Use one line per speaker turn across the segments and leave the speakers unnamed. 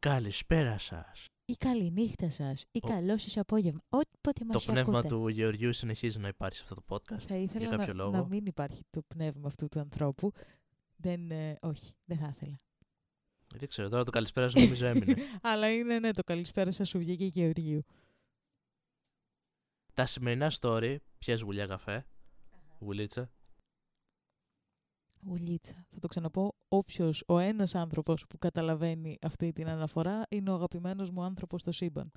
Καλό πρωί!
Καλησπέρα σας.
Ή καληνύχτα σας. Ή
Ο-
καλό σας απόγευμα. Όποτε μας
Το πνεύμα
ακούτε.
του Γεωργιού συνεχίζει να υπάρχει σε αυτό το podcast.
Θα ήθελα
για κάποιο
να,
λόγο.
να μην υπάρχει το πνεύμα αυτού του ανθρώπου. Δεν, ε, όχι, δεν θα ήθελα.
Δεν ξέρω, τώρα το καλησπέρα σου νομίζω έμεινε.
Αλλά είναι ναι, το καλησπέρα σας σου βγήκε και Γεωργίου.
Τα σημερινά story, πιες γουλιά καφέ, γουλίτσα.
Ουλίτσα. Θα το ξαναπώ. Όποιος, ο ένας άνθρωπος που καταλαβαίνει αυτή την αναφορά είναι ο αγαπημένος μου άνθρωπος στο σύμπαν.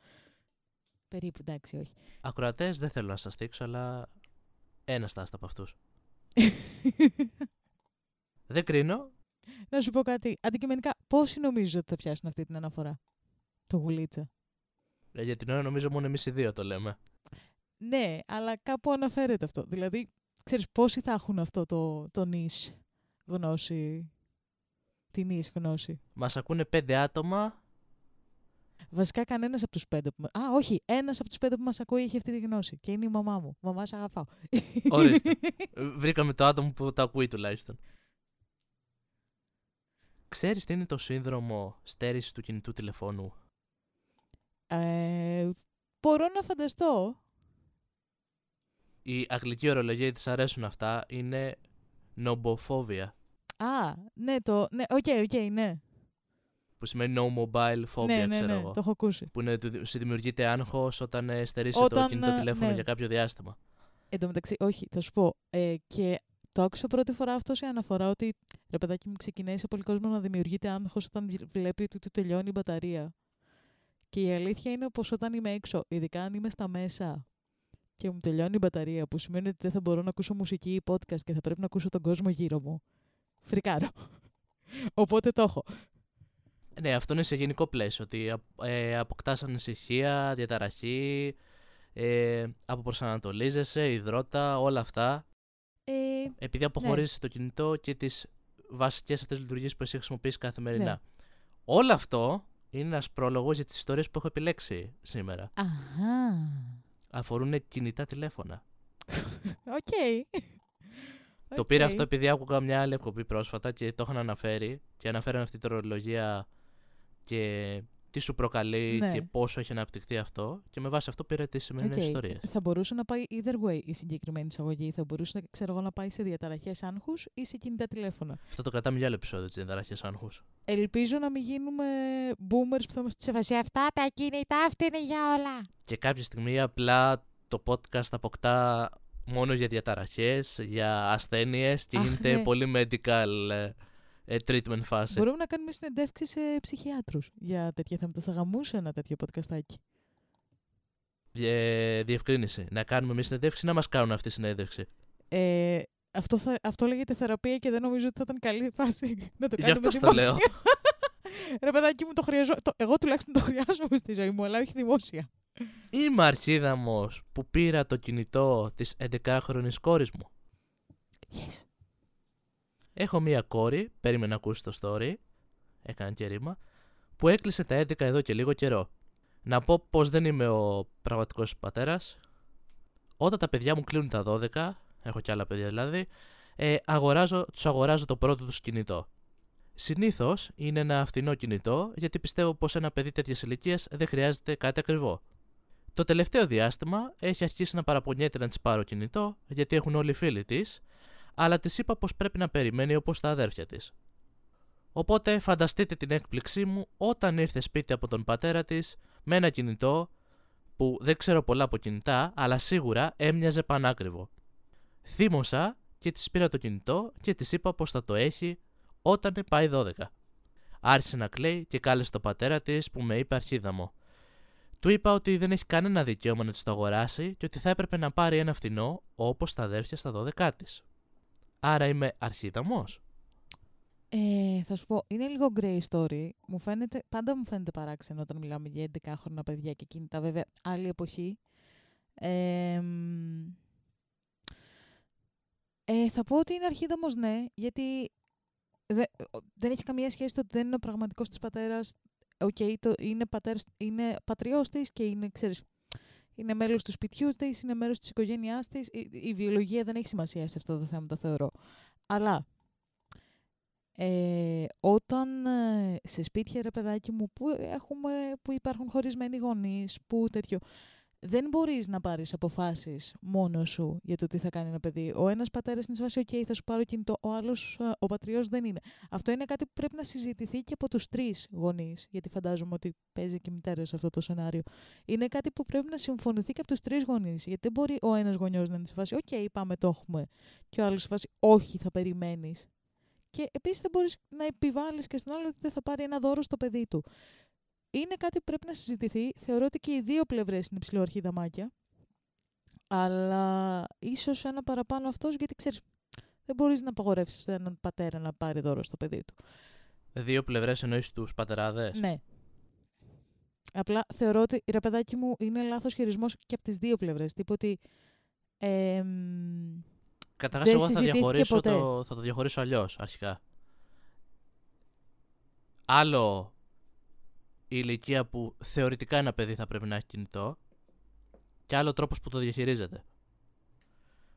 Περίπου, εντάξει, όχι.
Ακροατές δεν θέλω να σας δείξω, αλλά ένας στάστα από αυτούς. Δεν κρίνω.
να σου πω κάτι. Αντικειμενικά, πόσοι νομίζω ότι θα πιάσουν αυτή την αναφορά; Το γουλίτσα.
Ε, Για την ώρα νομίζω μόνο εμείς οι δύο το λέμε.
Ναι, αλλά κάπου αναφέρεται αυτό. Δηλαδή, ξέρεις πόσοι θα έχουν αυτό το, το νης; Γνώση, την νης γνώση.
Μας ακούνε πέντε άτομα.
Βασικά κανένας από τους πέντε που... μα- Α, όχι, ένας από τους πέντε που μας ακούει έχει αυτή τη γνώση. Και είναι η μαμά μου. Μαμά, σ' αγαπάω.
Ορίστε. Ε, Βρήκαμε το άτομο που το ακούει τουλάχιστον. Ξέρεις τι είναι το σύνδρομο στέρησης του κινητού τηλεφώνου;
ε, μπορώ να φανταστώ.
Η αγγλική ορολογία της αρέσουν αυτά. Είναι nomophobia.
Α, ναι, το... Ναι, OK, OK, ναι.
Που σημαίνει no mobile phobia,
ναι, ναι,
ξέρω
ναι,
εγώ.
το έχω ακούσει.
Που είναι, του- σου δημιουργείται άγχος όταν ε, στερείσαι το
Όταν,
κινητό
ε,
τηλέφωνο
ναι.
για κάποιο διάστημα.
Εν τω μεταξύ, όχι, θα σου πω. Ε, και το άκουσα πρώτη φορά αυτό σε αναφορά ότι ρε παιδάκι μου ξεκινάει σε πολύ κόσμο να δημιουργείται άγχος όταν βλ- βλέπει ότι του τελειώνει η μπαταρία. Και η αλήθεια είναι πως όταν είμαι έξω, ειδικά αν είμαι στα μέσα και μου τελειώνει η μπαταρία, που σημαίνει ότι δεν θα μπορώ να ακούσω μουσική ή podcast και θα πρέπει να ακούσω τον κόσμο γύρω μου. Φρικάρω. Οπότε το έχω.
Ναι, αυτό είναι σε γενικό πλαίσιο. Ότι απ- ε, αποκτάς ανησυχία, διαταραχή, ε, αποπροσανατολίζεσαι, υδρότα, όλα αυτά.
Ε,
Επειδή αποχωρίζεις το κινητό και τις βασικές αυτές λειτουργίες που εσύ χρησιμοποιείς καθημερινά.
Ναι.
Όλο αυτό είναι ένας πρόλογος για τις ιστορίες που έχω επιλέξει σήμερα.
αχά.
Αφορούν κινητά τηλέφωνα.
Οκ.
Το πήρα
Οκ.
αυτό επειδή άκουγα μια άλλη εκπομπή πρόσφατα και το είχαν αναφέρει και αναφέραν αυτή την ορολογία και τι σου προκαλεί
Ναι.
και πόσο έχει αναπτυχθεί αυτό και με βάση αυτό πήρα τις σημερινές
Οκ.
ιστορίες.
Θα μπορούσε να πάει either way η συγκεκριμένη εισαγωγή. Θα μπορούσε ξέρω εγώ, να πάει σε διαταραχές άγχους ή σε κινητά τηλέφωνα.
Αυτό το κρατάμε για άλλο επεισόδιο της διαταραχής άγχους.
Ελπίζω να μην γίνουμε boomers που θα είμαστε σε φάση αυτά τα κινητά, αυτή είναι για όλα.
Και κάποια στιγμή απλά το podcast αποκτά μόνο για διαταραχές, για ασθένειες και
Αχ,
γίνεται
ναι.
πολύ medical ε, ε, treatment φάση.
Μπορούμε να κάνουμε συνεντεύξεις σε ψυχιάτρους για τέτοια θέματα. Θα γαμούσε ένα τέτοιο podcastάκι.
Ε, διευκρίνηση. Να κάνουμε μια συνέντευξη ή να μας κάνουν αυτή τη συνέντευξη;
Ε, αυτό, θα, αυτό λέγεται θεραπεία και δεν νομίζω ότι θα ήταν καλή φάση να το
Γι'
κάνουμε
αυτό στο
δημόσια.
λέω.
Ρε παιδάκι μου, το χρειαζό... το, εγώ τουλάχιστον το χρειάζομαι στη ζωή μου, αλλά όχι δημόσια.
Είμαι αρχίδαμος που πήρα το κινητό της 11χρονης κόρης μου.
Yes.
Έχω μία κόρη, περίμενα να ακούσεις το story, έκανε και ρήμα, που έκλεισε τα 11 εδώ και λίγο καιρό. Να πω πως δεν είμαι ο πραγματικός πατέρας. Όταν τα παιδιά μου κλείνουν τα 12, έχω και άλλα παιδιά δηλαδή, ε, αγοράζω, τους αγοράζω το πρώτο τους κινητό. Συνήθως είναι ένα φθηνό κινητό, γιατί πιστεύω πως ένα παιδί τέτοιας ηλικίας δεν χρειάζεται κάτι ακριβό. Το τελευταίο διάστημα έχει αρχίσει να παραπονιέται να της πάρω κινητό, γιατί έχουν όλοι οι φίλοι της, αλλά της είπα πως πρέπει να περιμένει όπως τα αδέρφια της. Οπότε φανταστείτε την έκπληξή μου όταν ήρθε σπίτι από τον πατέρα της με ένα κινητό που δεν ξέρω πολλά από κινητά, αλλά σίγουρα έμοιαζε πανάκριβο. Θύμωσα και της πήρα το κινητό και της είπα πως θα το έχει όταν πάει 12. Άρχισε να κλαίει και κάλεσε τον πατέρα της που με είπε αρχίδαμο. Του είπα ότι δεν έχει κανένα δικαίωμα να της το αγοράσει και ότι θα έπρεπε να πάρει ένα φθηνό όπως τα αδέρφια στα 12 της. Άρα είμαι αρχίδαμος.
Ε, θα σου πω, είναι λίγο grey story. Μου φαίνεται, πάντα μου φαίνεται παράξενο όταν μιλάμε για 11χρονα παιδιά και κινητά. Βέβαια, άλλη εποχή. Ε, μ, ε, θα πω ότι είναι αρχίδαμος ναι, γιατί δε- ο- δεν έχει καμία σχέση το ότι δεν είναι ο πραγματικός της πατέρας. Οκ, το είναι, πατέρας, είναι πατριός της και είναι, ξέρεις, είναι μέλος του σπιτιού της, είναι μέρος της οικογένειάς της. Η, η βιολογία δεν έχει σημασία σε αυτά τα θέματα, θεωρώ. Αλλά ε, όταν ε, σε σπίτια, ρε παιδάκι μου, που, έχουμε, που υπάρχουν χωρισμένοι γονείς, που τέτοιο, δεν μπορείς να πάρεις αποφάσεις μόνος σου για το τι θα κάνει ένα παιδί. Ο ένας πατέρας είναι σε βάση, OK, θα σου πάρω κινητό, ο άλλος, ε, ο πατριός δεν είναι. Αυτό είναι κάτι που πρέπει να συζητηθεί και από τους τρεις γονείς, γιατί φαντάζομαι ότι παίζει και η μητέρα σε αυτό το σενάριο. Είναι κάτι που πρέπει να συμφωνηθεί και από τους τρεις γονείς, γιατί δεν μπορεί ο ένας γονιός να είναι σε βάση, OK, πάμε, το έχουμε, και ο άλλος σε βάση, όχι, θα περιμένεις. Και επίσης δεν μπορείς να επιβάλλεις και στον άλλο ότι δεν θα πάρει ένα δώρο στο παιδί του. Είναι κάτι που πρέπει να συζητηθεί. Θεωρώ ότι και οι δύο πλευρές είναι ψηλοαρχή μάκια. Αλλά ίσως ένα παραπάνω αυτός γιατί ξέρεις, δεν μπορείς να απαγορεύσεις έναν πατέρα να πάρει δώρο στο παιδί του.
Δύο πλευρές εννοείς τους πατεράδες;
Ναι. Απλά θεωρώ ότι ρε παιδάκι μου είναι λάθος χειρισμός και από τις δύο πλευρές. Τύπο ότι. Ε,
Καταρχάς, εγώ θα διαχωρίσω, το, θα το διαχωρίσω αλλιώς αρχικά. Άλλο η ηλικία που θεωρητικά ένα παιδί θα πρέπει να έχει κινητό και άλλο τρόπος που το διαχειρίζεται.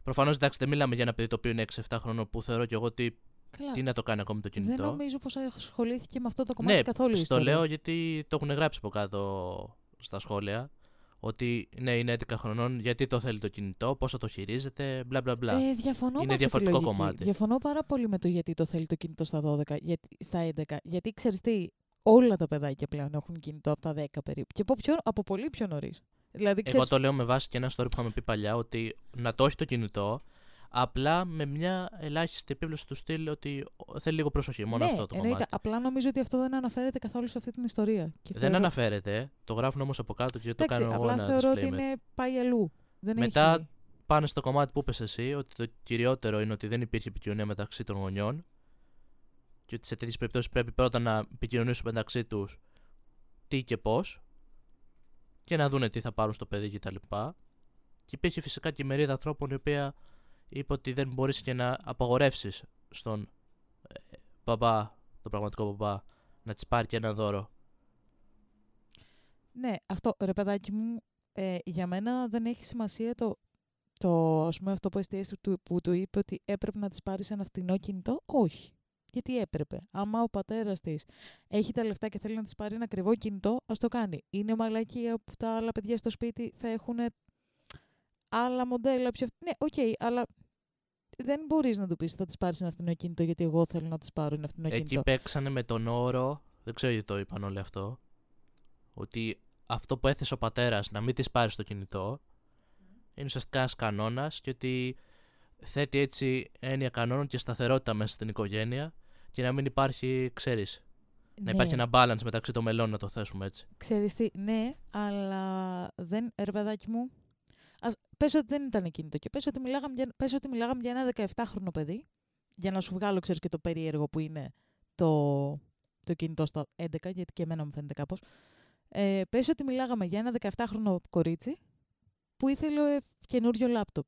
Προφανώς εντάξει, δεν μιλάμε για ένα παιδί το οποίο είναι 6-7 χρόνων που θεωρώ και εγώ ότι. Καλά. Τι να το κάνει ακόμη το κινητό.
Δεν νομίζω πως ασχολήθηκε με αυτό το κομμάτι
ναι,
καθόλου.
Ναι, το λέω γιατί το έχουν γράψει από κάτω στα σχόλια ότι ναι, είναι 11 χρονών, γιατί το θέλει το κινητό, πώς θα το χειρίζεται, μπλα μπλα μπλα.
Ε, διαφωνώ
είναι διαφορετικό κομμάτι.
Διαφωνώ πάρα πολύ με το γιατί το θέλει το κινητό στα 12, γιατί, στα 11. Γιατί ξέρεις τι, όλα τα παιδάκια πλέον έχουν κινητό από τα 10 περίπου. Και από, πιο, από πολύ πιο νωρίς. Δηλαδή,
Εγώ το λέω με βάση και ένα story που είχαμε πει παλιά, ότι να το έχει το κινητό, Απλά με μια ελάχιστη επίβλεψη του στυλ ότι θέλει λίγο προσοχή. Μόνο
ναι,
αυτό το
εννοείται.
κομμάτι.
Απλά νομίζω ότι αυτό δεν αναφέρεται καθόλου σε αυτή την ιστορία. Και
δεν αναφέρεται. Το γράφουν όμως από κάτω και το κάνω εγώ
απλά θεωρώ ότι είναι πάει αλλού. Δεν
Μετά
έχει...
πάνε στο κομμάτι που είπες εσύ, ότι το κυριότερο είναι ότι δεν υπήρχε επικοινωνία μεταξύ των γονιών και ότι σε τέτοιες περιπτώσεις πρέπει πρώτα να επικοινωνήσουν μεταξύ τους τι και πώς και να δούνε τι θα πάρουν στο παιδί κτλ. Και, και υπήρχε φυσικά και η μερίδα ανθρώπων η οποία είπε ότι δεν μπορείς και να απαγορεύσεις στον ε, μπαμπά, τον πραγματικό μπαμπά, να της πάρει και ένα δώρο.
Ναι, αυτό ρε παιδάκι μου, ε, για μένα δεν έχει σημασία το, το ας πούμε, αυτό που εστίασε του, που του είπε ότι έπρεπε να της πάρεις ένα φτηνό κινητό. Όχι. Γιατί έπρεπε. Άμα ο πατέρας της έχει τα λεφτά και θέλει να της πάρει ένα ακριβό κινητό, ας το κάνει. Είναι μαλακία που τα άλλα παιδιά στο σπίτι θα έχουν άλλα μοντέλα πιο. Ναι, OK, okay, αλλά δεν μπορείς να του πεις θα της πάρεις ένα αυτοκίνητο γιατί εγώ θέλω να της πάρω ένα αυτοκίνητο.
Εκεί παίξανε με τον όρο, δεν ξέρω γιατί το είπαν όλοι αυτό, ότι αυτό που έθεσε ο πατέρας να μην της πάρει το κινητό είναι ουσιαστικά ένας κανόνας και ότι θέτει έτσι έννοια κανόνων και σταθερότητα μέσα στην οικογένεια και να μην υπάρχει, ξέρεις, να ναι. υπάρχει ένα balance μεταξύ των μελών, να το θέσουμε έτσι.
Ξέρεις τι, ναι, αλλά δεν, ερβεδάκι μου, Ας, πες ότι δεν ήταν κινητό και πες ότι μιλάγαμε για, πες ότι μιλάγαμε για ένα 17χρονο παιδί, για να σου βγάλω, ξέρεις, και το περίεργο που είναι το, το κινητό στα 11, γιατί και εμένα μου φαίνεται κάπως. Ε, πες ότι μιλάγαμε για ένα 17χρονο κορίτσι που ήθελε καινούριο λάπτοπ.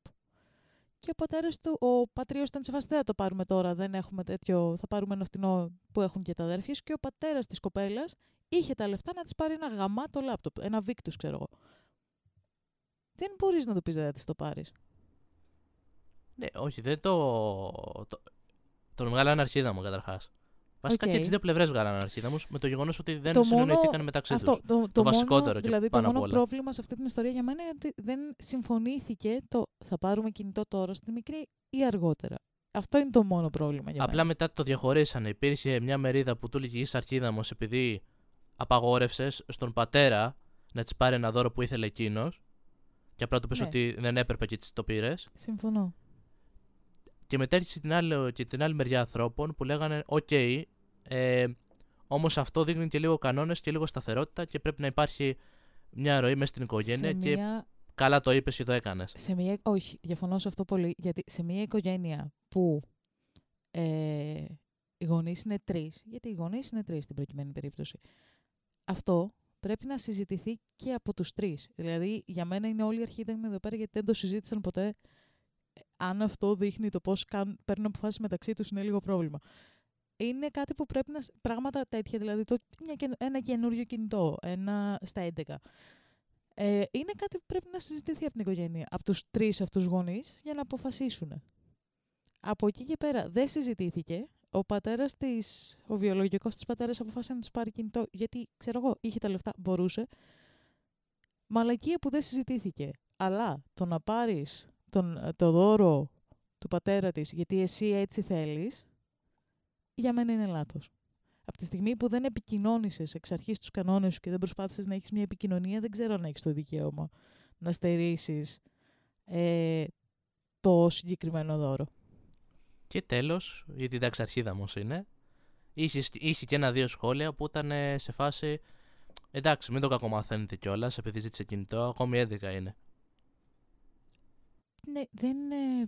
Και ο πατέρας του, ο πατρίο ήταν σε δεν θα το πάρουμε τώρα, δεν έχουμε τέτοιο, θα πάρουμε ένα φθηνό που έχουν και τα αδέρφια Και ο πατέρας της κοπέλας είχε τα λεφτά να της πάρει ένα γαμάτο λάπτοπ, ένα Victus ξέρω εγώ δεν μπορείς να του πεις δεν θα της το πάρεις.
Ναι, όχι, δεν το. το... Τον βγάλανε αρχίδα μου καταρχάς. Βασικά okay. και τις δύο πλευρές βγάλανε αρχίδα μου με το γεγονός ότι δεν το συνεννοηθήκαν μόνο... μεταξύ τους. Το, το, το, βασικότερο μόνο,
δηλαδή, το μόνο πρόβλημα σε αυτή την ιστορία για μένα είναι ότι δεν συμφωνήθηκε το θα πάρουμε κινητό τώρα στη μικρή ή αργότερα. Αυτό είναι το μόνο πρόβλημα για
Απλά
μένα.
μετά το διαχωρίσανε. Υπήρχε μια μερίδα που του έλεγε είσαι αρχίδα μου επειδή απαγόρευσες στον πατέρα να της πάρει ένα δώρο που ήθελε εκείνος και απλά του πει ναι. ότι δεν έπρεπε και το πήρες.
Συμφωνώ.
Και μετά έρχεται την άλλη, και την άλλη μεριά ανθρώπων που λέγανε: OK, okay, ε, όμως αυτό δείχνει και λίγο κανόνες και λίγο σταθερότητα και πρέπει να υπάρχει μια ροή μέσα στην οικογένεια. και καλά το είπες και το έκανες.
Σε μια... Όχι, διαφωνώ σε αυτό πολύ. Γιατί σε μια οικογένεια που ε, οι γονείς είναι τρεις, γιατί οι γονείς είναι τρεις στην προκειμένη περίπτωση, αυτό πρέπει να συζητηθεί και από τους τρεις. Δηλαδή, για μένα είναι όλοι οι αρχίδες εδώ πέρα γιατί δεν το συζήτησαν ποτέ. Αν αυτό δείχνει το πώς κάνουν, παίρνουν αποφάσεις μεταξύ τους είναι λίγο πρόβλημα. Είναι κάτι που πρέπει να... Πράγματα τέτοια, δηλαδή το, ένα καινούριο κινητό, ένα στα 11. Ε, είναι κάτι που πρέπει να συζητηθεί από την οικογένεια, από τους τρεις αυτούς γονείς, για να αποφασίσουν. Από εκεί και πέρα δεν συζητήθηκε, ο πατέρας της, ο βιολογικός της πατέρας αποφάσισε να της πάρει κινητό, γιατί, ξέρω εγώ, είχε τα λεφτά, μπορούσε. Μαλακία που δεν συζητήθηκε. Αλλά το να πάρεις τον, το δώρο του πατέρα της, γιατί εσύ έτσι θέλεις, για μένα είναι λάθος. Από τη στιγμή που δεν επικοινώνησες εξ αρχής τους κανόνες σου και δεν προσπάθησες να έχεις μια επικοινωνία, δεν ξέρω αν έχεις το δικαίωμα να στερήσεις ε, το συγκεκριμένο δώρο.
Και τέλος, η διδαξαρχίδα μου είναι, είχες, είχε και ένα-δύο σχόλια που ήταν ε, σε φάση εντάξει, μην το κακομαθαίνετε κιόλας, επειδή ζήτησε κινητό, ακόμη 11 είναι.
Ναι, δεν, ε,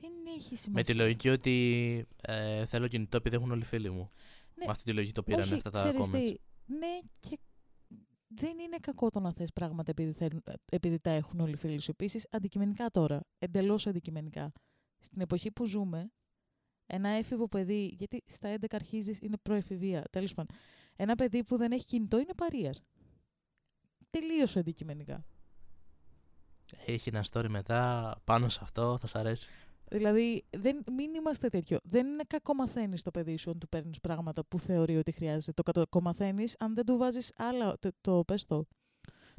δεν έχει σημασία.
Με τη λογική ότι ε, θέλω κινητό επειδή έχουν όλοι οι φίλοι μου.
Ναι,
Με αυτή τη λογική το πήραν
όχι,
αυτά τα
ξέρεις
comments.
τι, ναι, και δεν είναι κακό το να θες πράγματα επειδή, θέλουν, ε, επειδή τα έχουν όλοι οι φίλοι σου. Επίσης, αντικειμενικά τώρα, εντελώς αντικειμενικά. Στην εποχή που ζούμε, ένα έφηβο παιδί, γιατί στα 11 αρχίζεις είναι προεφηβεία, τέλος πάντων. Ένα παιδί που δεν έχει κινητό είναι παρείας. Τελείωσε αντικειμενικά.
Έχει ένα story μετά πάνω σε αυτό, θα σ' αρέσει.
Δηλαδή, δεν, μην είμαστε τέτοιο. Δεν είναι κακομαθαίνει το παιδί σου αν του παίρνεις πράγματα που θεωρεί ότι χρειάζεται. Το κακομαθαίνει αν δεν του βάζεις άλλα. Το, το πες το.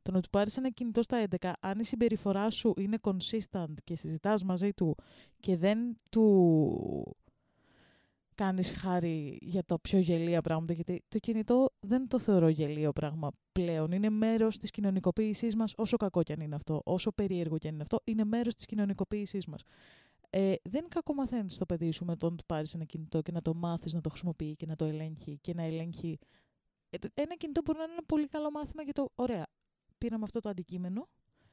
Το να του πάρεις ένα κινητό στα 11, αν η συμπεριφορά σου είναι consistent και συζητάς μαζί του και δεν του κάνεις χάρη για τα πιο γελία πράγματα, γιατί το κινητό δεν το θεωρώ γελίο πράγμα πλέον. Είναι μέρος της κοινωνικοποίησής μας, όσο κακό κι αν είναι αυτό, όσο περίεργο κι αν είναι αυτό, είναι μέρος της κοινωνικοποίησής μας. Ε, δεν κακομαθαίνεις το παιδί σου με το να του πάρεις ένα κινητό και να το μάθεις να το χρησιμοποιεί και να το ελέγχει και να ελέγχει. Ε, το- ένα κινητό μπορεί να είναι ένα πολύ καλό μάθημα για το ωραία. Πήραμε αυτό το αντικείμενο.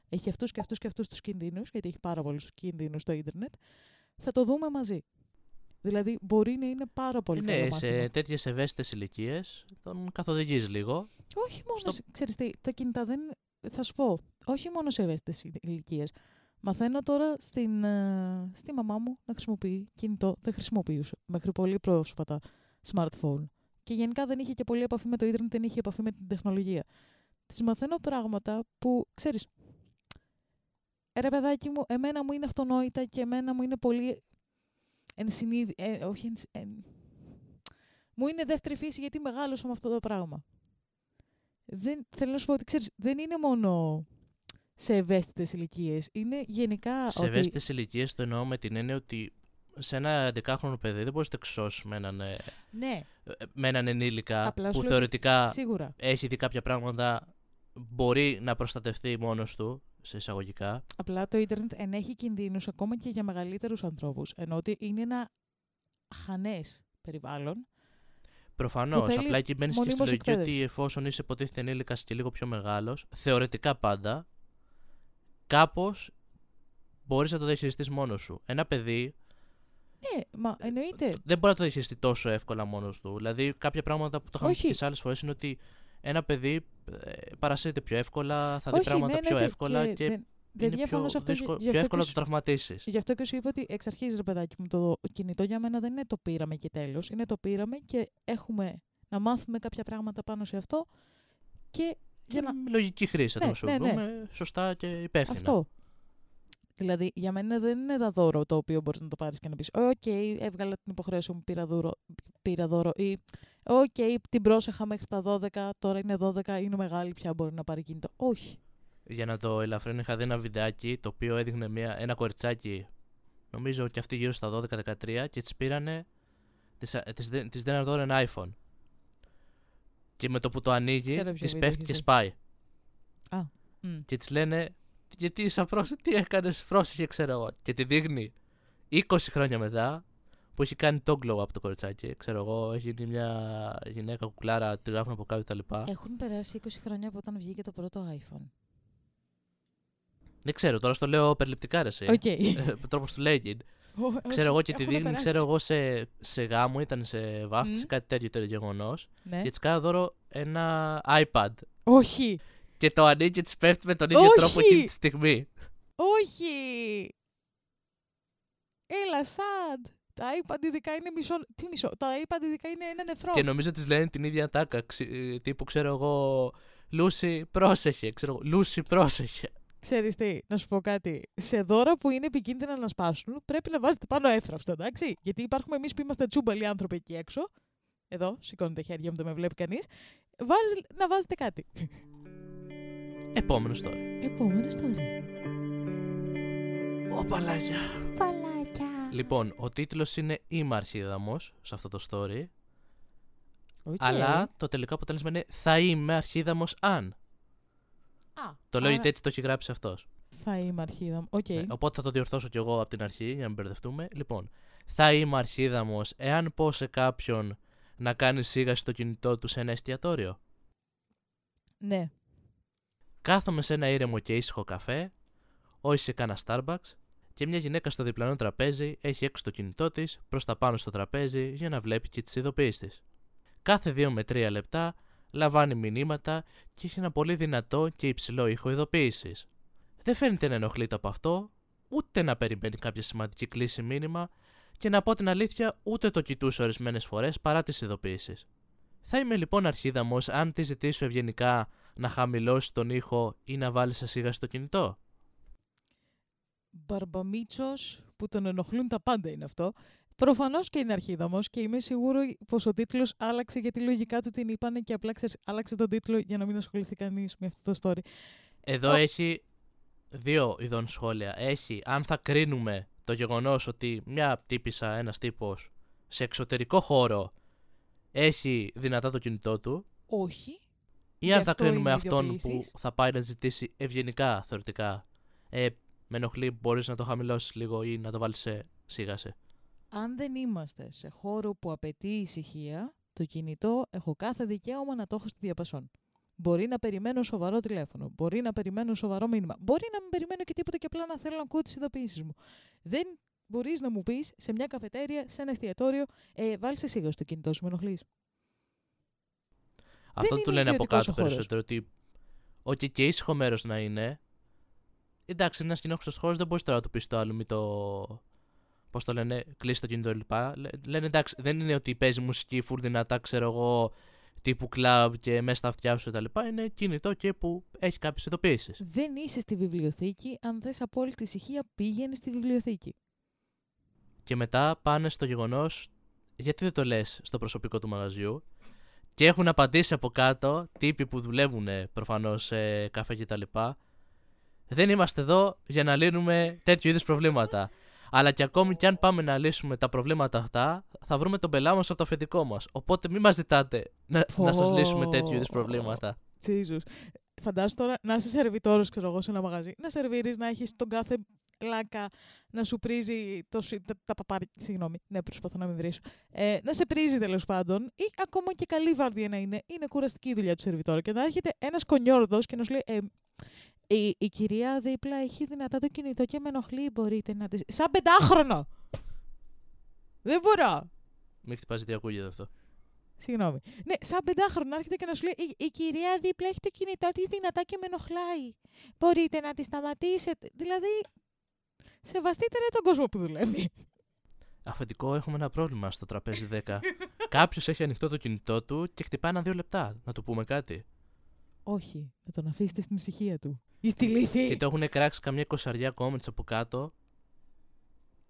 Έχει αυτούς και αυτούς και αυτούς τους κινδύνους, γιατί έχει πάρα πολλούς κινδύνους στο ίντερνετ. Θα το δούμε μαζί. Δηλαδή, μπορεί να είναι πάρα πολύ καλό
Ναι,
μάθημα.
σε τέτοιες ευαίσθητες ηλικίες τον καθοδηγείς λίγο.
Όχι μόνο.
στο-
σε- Ξέρεις τι, τα κινητά δεν. Θα σου πω. Όχι μόνο σε ευαίσθητες ηλικίες. Μαθαίνω τώρα στην, ε, στη μαμά μου να χρησιμοποιεί κινητό. Δεν χρησιμοποιούσε μέχρι πολύ πρόσφατα smartphone. Και γενικά δεν είχε και πολύ επαφή με το ίντερνετ, δεν είχε επαφή με την τεχνολογία. Τη μαθαίνω πράγματα που ξέρεις. Ρε παιδάκι μου, εμένα μου είναι αυτονόητα και εμένα μου είναι πολύ ενσυνείδη... ε, όχι ενσ- εν- Μου είναι δεύτερη φύση γιατί μεγάλωσα με αυτό το πράγμα. Δεν, θέλω να σου πω ότι ξέρεις, δεν είναι μόνο σε ευαίσθητες ηλικίες. Είναι γενικά
Σε
ότι...
ευαίσθητες ηλικίες το εννοώ με την έννοια ότι σε ένα 11χρονο παιδί δεν μπορείς να το εξώσεις με έναν, ε,
Ναι,
με έναν ενήλικα
Απλά σου
που
λέω
θεωρητικά
σίγουρα.
έχει δει κάποια πράγματα, μπορεί να προστατευτεί μόνος του, σε εισαγωγικά.
Απλά το ίντερνετ ενέχει κινδύνους ακόμα και για μεγαλύτερους ανθρώπους. Ενώ ότι είναι ένα χανές περιβάλλον.
Προφανώς.
θέλει
Απλά εκεί μπαίνεις και στη
μονίμως
λογική ότι
εκπαίδευσης.
εφόσον είσαι υποτίθεται ενήλικας και λίγο πιο μεγάλος, θεωρητικά πάντα, κάπως μπορείς να το διαχειριστείς μόνος σου. Ένα παιδί
Ναι, μα εννοείται.
δεν μπορεί να το διαχειριστεί τόσο εύκολα μόνος του. Δηλαδή, κάποια πράγματα που το είχαμε
Όχι.
πει και σε άλλες φορές είναι ότι ένα παιδί ε, παρασύρεται πιο εύκολα, θα δει
Όχι,
πράγματα
ναι,
πιο
εννοείται.
εύκολα και,
δεν, δεν
είναι
διαφωνώ
πιο,
σε αυτό. γι-
δύσκολο-
γι'
πιο
αυτό
εύκολο
και
να το τραυματίσεις.
Γι' αυτό και σου είπα ότι εξ αρχής, ρε παιδάκι μου, το κινητό για μένα δεν είναι το πήραμε και τέλος. Είναι το πήραμε και έχουμε να μάθουμε κάποια πράγματα πάνω σε αυτό και για να...
Με λογική χρήση, θα
Ναι,
το σου
ναι, ναι.
βρούμε σωστά και υπεύθυνα.
Αυτό. Δηλαδή, για μένα δεν είναι ένα δώρο το οποίο μπορείς να το πάρεις και να πεις «OK, έβγαλα την υποχρέωση μου, πήρα, δώρο, πήρα δώρο» ή «OK, την πρόσεχα μέχρι τα 12, τώρα είναι 12, είναι μεγάλη πια, μπορεί να πάρει κινητό». Όχι.
Για να το ελαφρύνω, είχα δει ένα βιντεάκι το οποίο έδειχνε μια, ένα κοριτσάκι, νομίζω και αυτή γύρω στα 12-13, και τη πήρανε. Της, της, δέ- της δίνανε δώρο ένα iPhone. Και με το που το ανοίγει,
Ξέρω ποιο
τη
βίντεο
πέφτει
έχεις
και
δει.
σπάει.
Μμ.
Και τη λένε, Γιατί είσαι πρόσεχε, τι έκανες, πρόσεχε, ξέρω εγώ. Και τη δείχνει 20 χρόνια μετά που έχει κάνει το glow up το κοριτσάκι. Ξέρω εγώ, έχει γίνει μια γυναίκα κουκλάρα, τη γράφουν από κάτω κτλ.
Έχουν περάσει 20 χρόνια από όταν βγήκε το πρώτο iPhone.
Δεν ξέρω, τώρα στο λέω περιληπτικά ρε. εσύ.
Οκ.
Ε, τρόπος του λέγειν. Ξέρω εγώ και τη δείχνει, ξέρω εγώ σε, σε γάμο, ήταν σε βάφτιση,
Μμ.
κάτι τέτοιο ήταν γεγονός.
Ναι.
Και τη κάνω δώρο ένα iPad.
Όχι.
Και το ανοίγει και της πέφτει με τον ίδιο
Όχι!
τρόπο εκείνη τη στιγμή.
Όχι. Έλα, σαντ. Τα iPad ειδικά είναι μισό... Τι μισό. Τα iPad ειδικά είναι ένα νεφρό.
Και νομίζω της λένε την ίδια τάκα. ξε- ε, Τύπου ξέρω εγώ. Λούσι, πρόσεχε. Ξέρω εγώ. Λούσι, πρόσεχε.
Ξέρεις τι, να σου πω κάτι. Σε δώρα που είναι επικίνδυνα να σπάσουν, πρέπει να βάζετε πάνω έφραυστο, εντάξει. Γιατί υπάρχουμε εμείς που είμαστε τσούμπαλοι άνθρωποι εκεί έξω. Εδώ, σηκώνετε χέρια μου, δεν με βλέπει κανείς. Να βάζετε κάτι.
Επόμενο story.
Επόμενο story.
Ω, παλάκια.
Παλάκια.
Λοιπόν, ο τίτλος είναι «Είμαι αρχίδαμος» σε αυτό το story.
Okay.
Αλλά το τελικό αποτέλεσμα είναι «Θα είμαι αρχίδαμος αν».
Α,
Το λέω
άρα
γιατί έτσι το έχει γράψει αυτός.
Θα είμαι αρχίδαμος. Οκ.
Ναι, οπότε θα το διορθώσω κι εγώ από την αρχή για να μην μπερδευτούμε. Λοιπόν, θα είμαι αρχίδαμος εάν πω σε κάποιον να κάνει σίγαση στο κινητό του σε ένα εστιατόριο.
Ναι.
Κάθομαι σε ένα ήρεμο και ήσυχο καφέ, όχι σε κάνα Starbucks, και μια γυναίκα στο διπλανό τραπέζι έχει έξω το κινητό της προς τα πάνω στο τραπέζι για να βλέπει και τις ειδοποιήσεις της. Κάθε 2 με 3 λεπτά λαμβάνει μηνύματα και έχει ένα πολύ δυνατό και υψηλό ήχο ειδοποίησης. Δεν φαίνεται να ενοχλείται από αυτό, ούτε να περιμένει κάποια σημαντική κλίση μήνυμα και να πω την αλήθεια, ούτε το κοιτούσε ορισμένες φορές παρά τις ειδοποιήσεις. Θα είμαι λοιπόν αρχίδαμος αν τη ζητήσω ευγενικά να χαμηλώσει τον ήχο ή να βάλει σε σιγά στο κινητό;
Μπαρμπαμίτσος που τον ενοχλούν τα πάντα είναι αυτό. Προφανώς και είναι αρχίδαμος και είμαι σίγουρη πως ο τίτλος άλλαξε γιατί λογικά του την είπανε και απλά ξέρεις, άλλαξε τον τίτλο για να μην ασχοληθεί κανείς με αυτό το story.
Εδώ
Ο-
έχει δύο ειδών σχόλια. Έχει αν θα κρίνουμε το γεγονός ότι μια τύπησα, ένας τύπος, σε εξωτερικό χώρο έχει δυνατά το κινητό του
Όχι.
Ή
Γι'
αν θα
αυτό
κρίνουμε
είναι
αυτόν που
ειδοποιήσεις.
θα πάει να ζητήσει ευγενικά θεωρητικά. Ε, με ενοχλεί, μπορείς να το χαμηλώσεις λίγο ή να το βάλεις σε σίγασε.
Αν δεν είμαστε σε χώρο που απαιτεί ησυχία, το κινητό έχω κάθε δικαίωμα να το έχω στη διαπασόν. Μπορεί να περιμένω σοβαρό τηλέφωνο. Μπορεί να περιμένω σοβαρό μήνυμα. Μπορεί να μην περιμένω και τίποτα και απλά να θέλω να ακούω τις ειδοποιήσεις μου. Δεν μπορείς να μου πεις σε μια καφετέρια, σε ένα εστιατόριο, ε, βάλει εσύ στο κινητό σου, με ενοχλείς.
Αυτό
είναι
του λένε από
ιδιωτικός
κάτω
ο χώρος.
περισσότερο ότι ότι και ήσυχο μέρος να είναι. Εντάξει, είναι ένας κοινόχρηστος χώρος, δεν μπορείς τώρα να του πεις το άλλο, μην το. Πώς το λένε, κλείσει το κινητό κλπ. Λέ- Λένε εντάξει, δεν είναι ότι παίζει μουσική φουρ δυνατά, ξέρω εγώ, τύπου κλαμπ και μέσα στα αυτιά σου κτλ. Είναι κινητό και που έχει κάποιες ειδοποιήσεις.
Δεν είσαι στη βιβλιοθήκη. Αν θες απόλυτη ησυχία, πήγαινε στη βιβλιοθήκη.
Και μετά πάνε στο γεγονός, γιατί δεν το λες στο προσωπικό του μαγαζιού; Και έχουν απαντήσει από κάτω τύποι που δουλεύουν προφανώς σε καφέ κτλ. Δεν είμαστε εδώ για να λύνουμε τέτοιου είδους προβλήματα. Αλλά και ακόμη κι αν πάμε να λύσουμε τα προβλήματα αυτά, θα βρούμε τον πελά μας από το αφεντικό μας. Οπότε μην μας ζητάτε να, να σας λύσουμε τέτοιου είδους προβλήματα.
Jesus. Φαντάσου τώρα να είσαι σερβιτόρο, ξέρω εγώ, σε ένα μαγαζί. Να σερβίρεις, να έχεις τον κάθε λάκα να σου πρίζει το, σι- τα, τα παπάρια. Συγγνώμη, ναι, προσπαθώ να μην βρίσω. Ε, να σε πρίζει τέλος πάντων, ή ακόμα και καλή βάρδια να είναι. Είναι κουραστική η δουλειά του σερβιτόρου. Και να έρχεται ένας κονιόρδος και να σου λέει. Ε, η, η κυρία δίπλα έχει δυνατά το κινητό και με ενοχλεί. Μπορείτε να τη. Σαν πεντάχρονο! Δεν μπορώ.
Μην χτυπάζει τι ακούγεται αυτό.
Συγγνώμη. Ναι, σαν πεντάχρονο να έρχεται και να σου λέει η, η κυρία δίπλα έχει το κινητό της δυνατά και με ενοχλάει. Μπορείτε να τη σταματήσετε. Δηλαδή, σεβαστείτε ρε τον κόσμο που δουλεύει.
Αφεντικό, έχουμε ένα πρόβλημα στο τραπέζι 10. Κάποιος έχει ανοιχτό το κινητό του και χτυπάει ένα-δύο λεπτά. Να του πούμε κάτι.
Όχι, να τον αφήσετε στην ησυχία του. Ή στη λύθη.
Και το έχουν κράξει καμιά εικοσαριά comments από κάτω.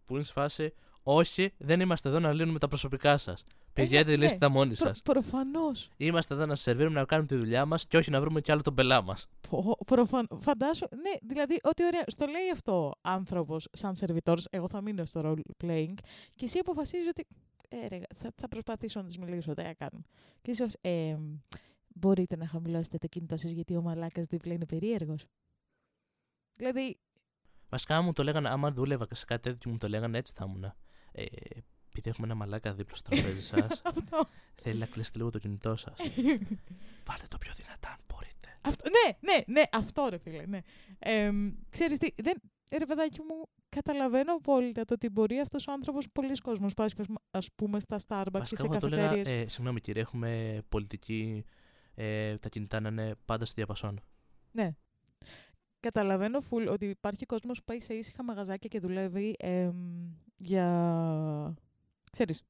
Που είναι σε φάση. Όχι, δεν είμαστε εδώ να λύνουμε τα προσωπικά σας. Πηγαίνετε,
ναι.
λύστε τα μόνοι
Προ,
σας.
προφανώς.
Είμαστε εδώ να σας σερβίρουμε να κάνουμε τη δουλειά μας και όχι να βρούμε κι άλλο τον πελά μας.
Πο- Προφαν... Φαντάσου, ναι, δηλαδή ότι ωραία, στο λέει αυτό άνθρωπος σαν σερβιτόρς, εγώ θα μείνω στο role playing και εσύ αποφασίζεις ότι. Ε, ρε, θα, θα προσπαθήσω να της μιλήσω, δεν θα κάνουμε. Και εσύ ως, ε, μπορείτε να χαμηλώσετε το κινητό σας γιατί ο μαλάκας δίπλα είναι περίεργος. Δηλαδή,
Βασικά, μου το λέγανε, άμα δούλευα σε κάτι τέτοιο, μου το λέγανε έτσι θα ήμουν. Ε, επειδή έχουμε ένα μαλάκα δίπλα στο τραπέζι σας,
αυτό.
θέλει να κλείσετε λίγο το κινητό σας. Βάλτε το πιο δυνατά, αν μπορείτε.
αυτό ναι, ναι, ναι, αυτό ρε φίλε, ναι. Ε, ξέρεις τι, δεν, ρε παιδάκι μου, καταλαβαίνω απόλυτα το ότι μπορεί αυτός ο άνθρωπος πολλοί κόσμος πάει, ας πούμε, στα Starbucks ή
Βασικά,
σε
εγώ το λέγα,
καφετέριες.
ε, συγγνώμη κύριε, έχουμε πολιτική. Ε, τα κινητά να είναι πάντα στη διαπασόν.
Ναι. Καταλαβαίνω full ότι υπάρχει κόσμος που πάει σε ήσυχα μαγαζάκια και δουλεύει εμ, για... Ξέρεις.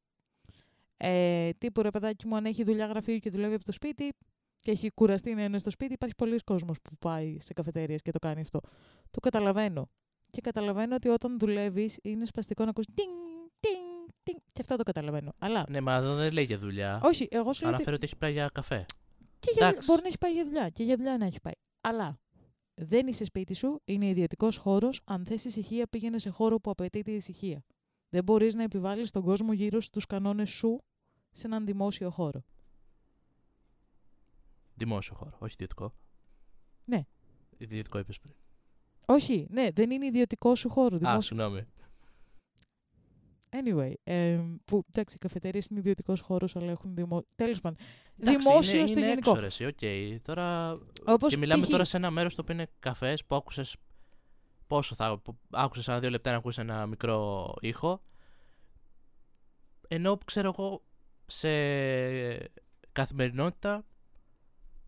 Ε, τύπου ρε παιδάκι μου, αν έχει δουλειά γραφείου και δουλεύει από το σπίτι, και έχει κουραστεί να είναι στο σπίτι, υπάρχει πολλοί κόσμος που πάει σε καφετέρειες και το κάνει αυτό. Το καταλαβαίνω. Και καταλαβαίνω ότι όταν δουλεύεις είναι σπαστικό να ακούς τινγκ, τινγκ, τινγκ. Και αυτό το καταλαβαίνω. Αλλά.
Ναι, μα εδώ δεν λέει για δουλειά.
Όχι, εγώ σου λέω. ότι-
Αναφέρω ότι έχει πάει για καφέ.
Και για,
Εντάξει.
μπορεί να έχει πάει για δουλειά. Και για δουλειά να έχει πάει. Αλλά δεν είσαι σπίτι σου, είναι ιδιωτικός χώρος. Αν θες ησυχία, πήγαινε σε χώρο που απαιτείται η ησυχία. Δεν μπορείς να επιβάλλεις τον κόσμο γύρω στους κανόνες σου σε έναν δημόσιο χώρο.
Δημόσιο χώρο, όχι ιδιωτικό.
Ναι.
Ιδιωτικό είπες πριν.
Όχι, ναι, δεν είναι ιδιωτικό σου χώρο.
Α,
Δημόσιο.
συγγνώμη.
Anyway, ε, που εντάξει, οι καφετέριες είναι ιδιωτικός χώρος, αλλά έχουν δημόσιο. Τέλος πάντων.
Εντάξει,
Δημόσιο
είναι,
στο
είναι
γενικό.
έξω, ρε, εσύ, οκ. Τώρα.
Όπως
και μιλάμε
π.χ.
τώρα σε ένα μέρος το οποίο είναι καφές που άκουσες. Πόσο θα. Άκουσες ένα δύο λεπτά να ακούσεις ένα μικρό ήχο. Ενώ ξέρω εγώ σε καθημερινότητα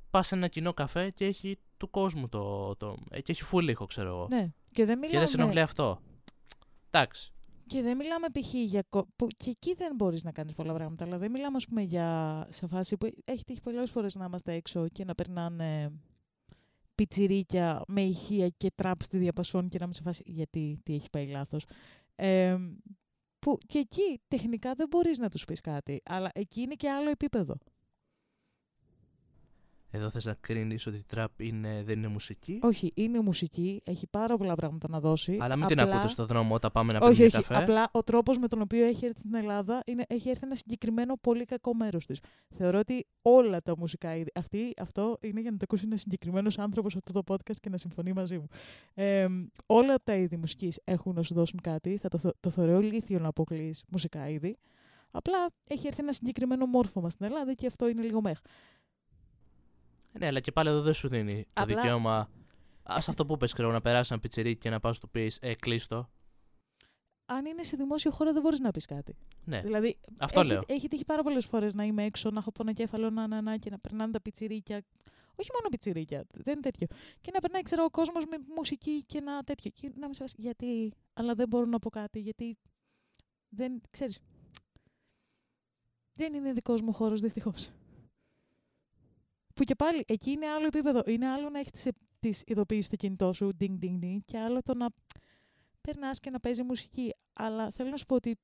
πας σε ένα κοινό καφέ και έχει του κόσμου το. το ε, και έχει full ήχο, ξέρω εγώ.
Ναι, και δεν
και
μιλάμε.
δεν σε ενοχλεί αυτό. Εντάξει.
Και δεν μιλάμε π.χ. για. κο- Που και εκεί δεν μπορείς να κάνεις πολλά πράγματα. Αλλά δεν μιλάμε, ας πούμε, για. σε φάση που έχει τύχει πολλές φορές να είμαστε έξω και να περνάνε πιτσιρίκια με ηχεία και τραπ στη διαπασόν και να είμαι σε φάση. Γιατί τι έχει πάει λάθος. Ε, που και εκεί τεχνικά δεν μπορείς να τους πεις κάτι. Αλλά εκεί είναι και άλλο επίπεδο.
Εδώ θες να κρίνεις ότι η τραπ είναι, δεν είναι μουσική;
Όχι, είναι μουσική, έχει πάρα πολλά πράγματα να δώσει.
Αλλά μην την
απλά-
ακούτε στο δρόμο όταν πάμε να
όχι,
πίνουμε
όχι.
καφέ.
Απλά ο τρόπος με τον οποίο έχει έρθει στην Ελλάδα είναι, έχει έρθει ένα συγκεκριμένο πολύ κακό μέρος της. Θεωρώ ότι όλα τα μουσικά είδη. Αυτή, αυτό είναι για να το ακούσει ένας συγκεκριμένος άνθρωπος σε αυτό το podcast και να συμφωνεί μαζί μου. Ε, όλα τα είδη μουσικής έχουν να σου δώσουν κάτι. Θα το, θω- το θεωρώ ηλίθιο να αποκλείς μουσικά είδη. Απλά έχει έρθει ένα συγκεκριμένο μόρφωμα στην Ελλάδα και αυτό είναι λίγο μέχ.
Ναι, αλλά και πάλι εδώ δεν σου δίνει το
Απλά-
δικαίωμα. Α αυτό που πες, ξέρω, να περάσεις ένα πιτσιρίκι και να πας του πεις Ε, κλείστο.
Αν είναι σε δημόσιο χώρο, δεν μπορείς να πεις κάτι.
Ναι,
Δηλαδή,
αυτό
έχει,
λέω.
Έχει τύχει πάρα πολλές φορές να είμαι έξω, να έχω πονοκέφαλο, να, να, να και να περνάνε τα πιτσιρίκια. Όχι μόνο πιτσιρίκια, δεν είναι τέτοιο. Και να περνάει, ξέρω, ο κόσμος με μουσική και ένα τέτοιο. Και να με σε φάση, γιατί, αλλά δεν μπορώ να πω κάτι, γιατί δεν, ξέρεις, δεν είναι δικός μου χώρος, δυστυχώς. Που και πάλι, εκεί είναι άλλο επίπεδο. Είναι άλλο να έχεις τις, τις ειδοποιήσεις στο κινητό σου, ding, ding, ding, και άλλο το να περνάς και να παίζει μουσική. Αλλά θέλω να σου πω ότι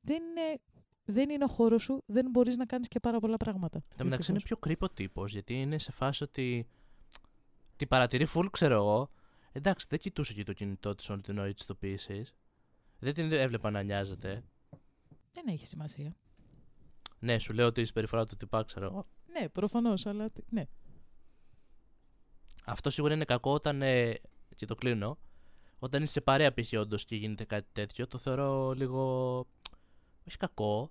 δεν είναι, δεν είναι ο χώρος σου, δεν μπορείς να κάνεις και πάρα πολλά πράγματα.
Εν τω μεταξύ είναι
δυστυχώς.
πιο κρύπο τύπος, γιατί είναι σε φάση ότι. Την παρατηρεί full, ξέρω εγώ. Εντάξει, δεν κοιτούσε και το κινητό της όλη την ώρα τη ειδοποίηση. Δεν την έβλεπα να νοιάζεται.
Δεν έχει σημασία.
Ναι, σου λέω ότι η συμπεριφορά του τυπά, ξέρω εγώ.
Ναι, προφανώς, αλλά. τι- Ναι.
Αυτό σίγουρα είναι κακό όταν. Ε, και το κλείνω. Όταν είσαι σε παρέα π.χ. όντως και γίνεται κάτι τέτοιο, το θεωρώ λίγο. Όχι κακό.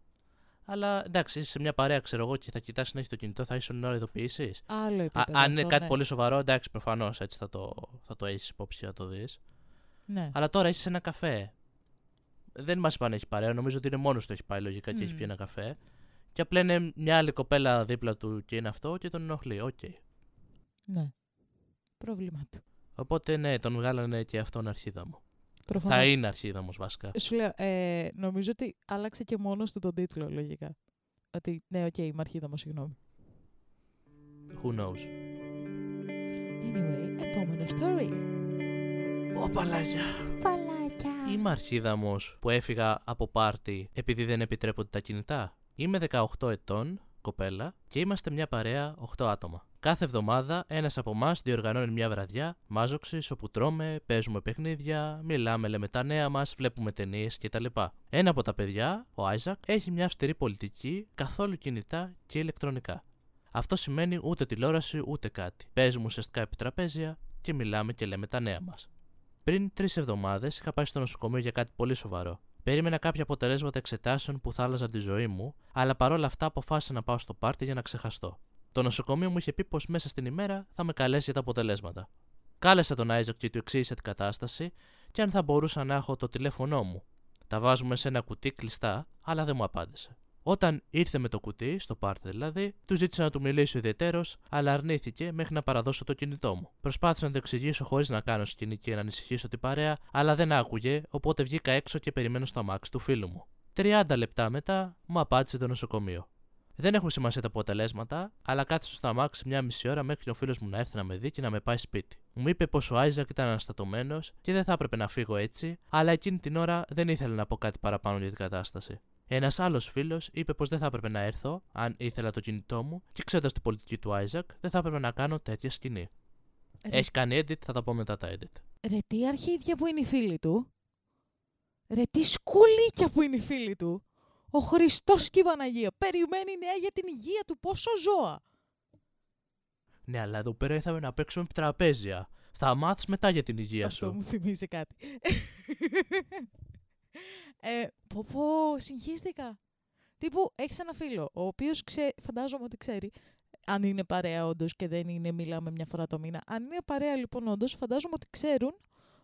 Αλλά εντάξει, είσαι σε μια παρέα, ξέρω εγώ, και θα κοιτάς να έχει το κινητό, θα είσαι όλη την ώρα ειδοποιήσεις.
Άλλο επίπεδο.
Αν είναι
αυτό,
κάτι
ναι.
πολύ σοβαρό, εντάξει, προφανώς έτσι θα το, θα το έχεις υπόψη και θα το δεις.
Ναι.
Αλλά τώρα είσαι σε ένα καφέ. Δεν μας είπαν έχει παρέα. Νομίζω ότι είναι μόνος του έχει πάει λογικά και έχει
Μμμ.
πει ένα καφέ. Και απλά είναι μια άλλη κοπέλα δίπλα του και είναι αυτό και τον ενοχλεί. Οκ.
ναι. Πρόβλημα του.
Οπότε ναι, τον βγάλανε και αυτόν αρχίδαμο.
Προφανώς.
Θα είναι αρχίδαμος βασικά.
Σου λέω, ε, νομίζω ότι άλλαξε και μόνος του τον τίτλο, λογικά. Ότι, ναι, οκ, είμαι αρχίδαμος, συγγνώμη.
Who knows?
Anyway, επόμενο story.
Ω παλάκια.
Παλάκια.
Είμαι αρχίδαμος που έφυγα από πάρτι επειδή δεν επιτρέπονται τα κινητά. Είμαι 18 ετών, κοπέλα, και είμαστε μια παρέα 8 άτομα. Κάθε εβδομάδα ένας από εμάς διοργανώνει μια βραδιά μάζοξης όπου τρώμε, παίζουμε παιχνίδια, μιλάμε, λέμε τα νέα μας, βλέπουμε ταινίες κτλ. Ένα από τα παιδιά, ο Άιζακ, έχει μια αυστηρή πολιτική, καθόλου κινητά και ηλεκτρονικά. Αυτό σημαίνει ούτε τηλεόραση ούτε κάτι. Παίζουμε ουσιαστικά επί τραπέζια και μιλάμε και λέμε τα νέα μας. Πριν τρεις εβδομάδες είχα πάει στο νοσοκομείο για κάτι πολύ σοβαρό. Περίμενα κάποια αποτελέσματα εξετάσεων που θα άλλαζαν τη ζωή μου, αλλά παρόλα αυτά αποφάσισα να πάω στο πάρτι για να ξεχαστώ. Το νοσοκομείο μου είχε πει πως μέσα στην ημέρα θα με καλέσει για τα αποτελέσματα. Κάλεσα τον Άιζακ και του εξήγησα την κατάσταση και αν θα μπορούσα να έχω το τηλέφωνό μου. Τα βάζουμε σε ένα κουτί κλειστά, αλλά δεν μου απάντησε. Όταν ήρθε με το κουτί, στο πάρτι δηλαδή, του ζήτησα να του μιλήσω ιδιαιτέρως, αλλά αρνήθηκε μέχρι να παραδώσω το κινητό μου. Προσπάθησα να το εξηγήσω χωρίς να κάνω σκηνή και να ανησυχήσω την παρέα, αλλά δεν άκουγε, οπότε βγήκα έξω και περιμένω στο αμάξι του φίλου μου. 30 λεπτά μετά μου απάντησε το νοσοκομείο. Δεν έχουν σημασία τα αποτελέσματα, αλλά κάθισα στο αμάξι μια μισή ώρα μέχρι ο φίλος μου να έρθει να με δει και να με πάει σπίτι. Μου είπε πως ο Άιζακ ήταν αναστατωμένος και δεν θα έπρεπε να φύγω έτσι, αλλά εκείνη την ώρα δεν ήθελε να πω κάτι παραπάνω για την κατάσταση. Ένας άλλος φίλος είπε πως δεν θα έπρεπε να έρθω, αν ήθελα το κινητό μου, και ξέροντας την πολιτική του Άιζακ, δεν θα έπρεπε να κάνω τέτοια σκηνή.
Ρε,
Έχει κάνει edit, θα τα πω μετά τα edit.
ρε τι αρχίδια που είναι οι φίλοι του. Ρε τι σκουλίκια που είναι οι φίλοι του. Ο Χριστός και η Παναγία. Περιμένει νέα για την υγεία του. Πόσο ζώα.
Ναι, αλλά εδώ πέρα ήρθαμε να παίξουμε τραπέζια. Θα μάθεις μετά για την υγεία
Αυτό
σου.
μου θυμίζει κάτι. Ε, πω πω, συγχύστηκα. Τύπου έχεις ένα φίλο, ο οποίος ξε... φαντάζομαι ότι ξέρει, αν είναι παρέα όντως και δεν είναι μιλάμε μια φορά το μήνα. Αν είναι παρέα λοιπόν όντως, φαντάζομαι ότι ξέρουν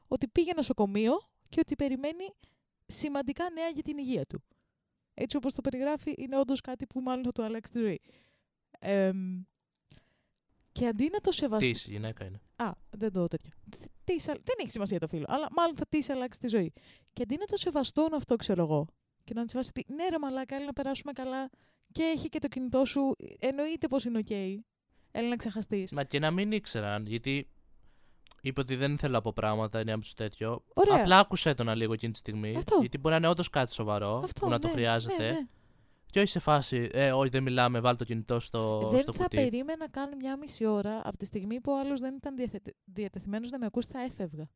ότι πήγε νοσοκομείο και ότι περιμένει σημαντικά νέα για την υγεία του. Έτσι όπως το περιγράφει, είναι όντως κάτι που μάλλον θα του αλλάξει τη ζωή. Εμ, και αντί να το σεβαστεί.
Τι, η γυναίκα είναι.
Α, δεν το τέτοιο. Τι, δεν έχει σημασία το φίλο, αλλά μάλλον θα της αλλάξει τη ζωή. Και αντί να το σεβαστούν αυτό, ξέρω εγώ, και να τη σεβαστεί ότι ναι, ρε Μαλάκα, έλα να περάσουμε καλά και έχει και το κινητό σου, εννοείται πως είναι οκ. Έλα να ξεχαστείς.
Μα και να μην ήξεραν, γιατί είπε ότι δεν θέλω από πράγματα, είναι του τέτοιο.
Ωραία.
Απλά άκουσε τον λίγο εκείνη τη στιγμή.
Αυτό.
Γιατί μπορεί να είναι όντως κάτι σοβαρό
Αυτό,
που να το
ναι,
χρειάζεται.
Ναι, ναι.
Και όχι σε φάση, ε, όχι δεν μιλάμε, βάλε το κινητό στο,
δεν
στο
θα
κουτί.
περίμενα καν μια μισή ώρα από τη στιγμή που ο άλλος δεν ήταν διαθε... διατεθειμένος να με ακούσει, θα έφευγα.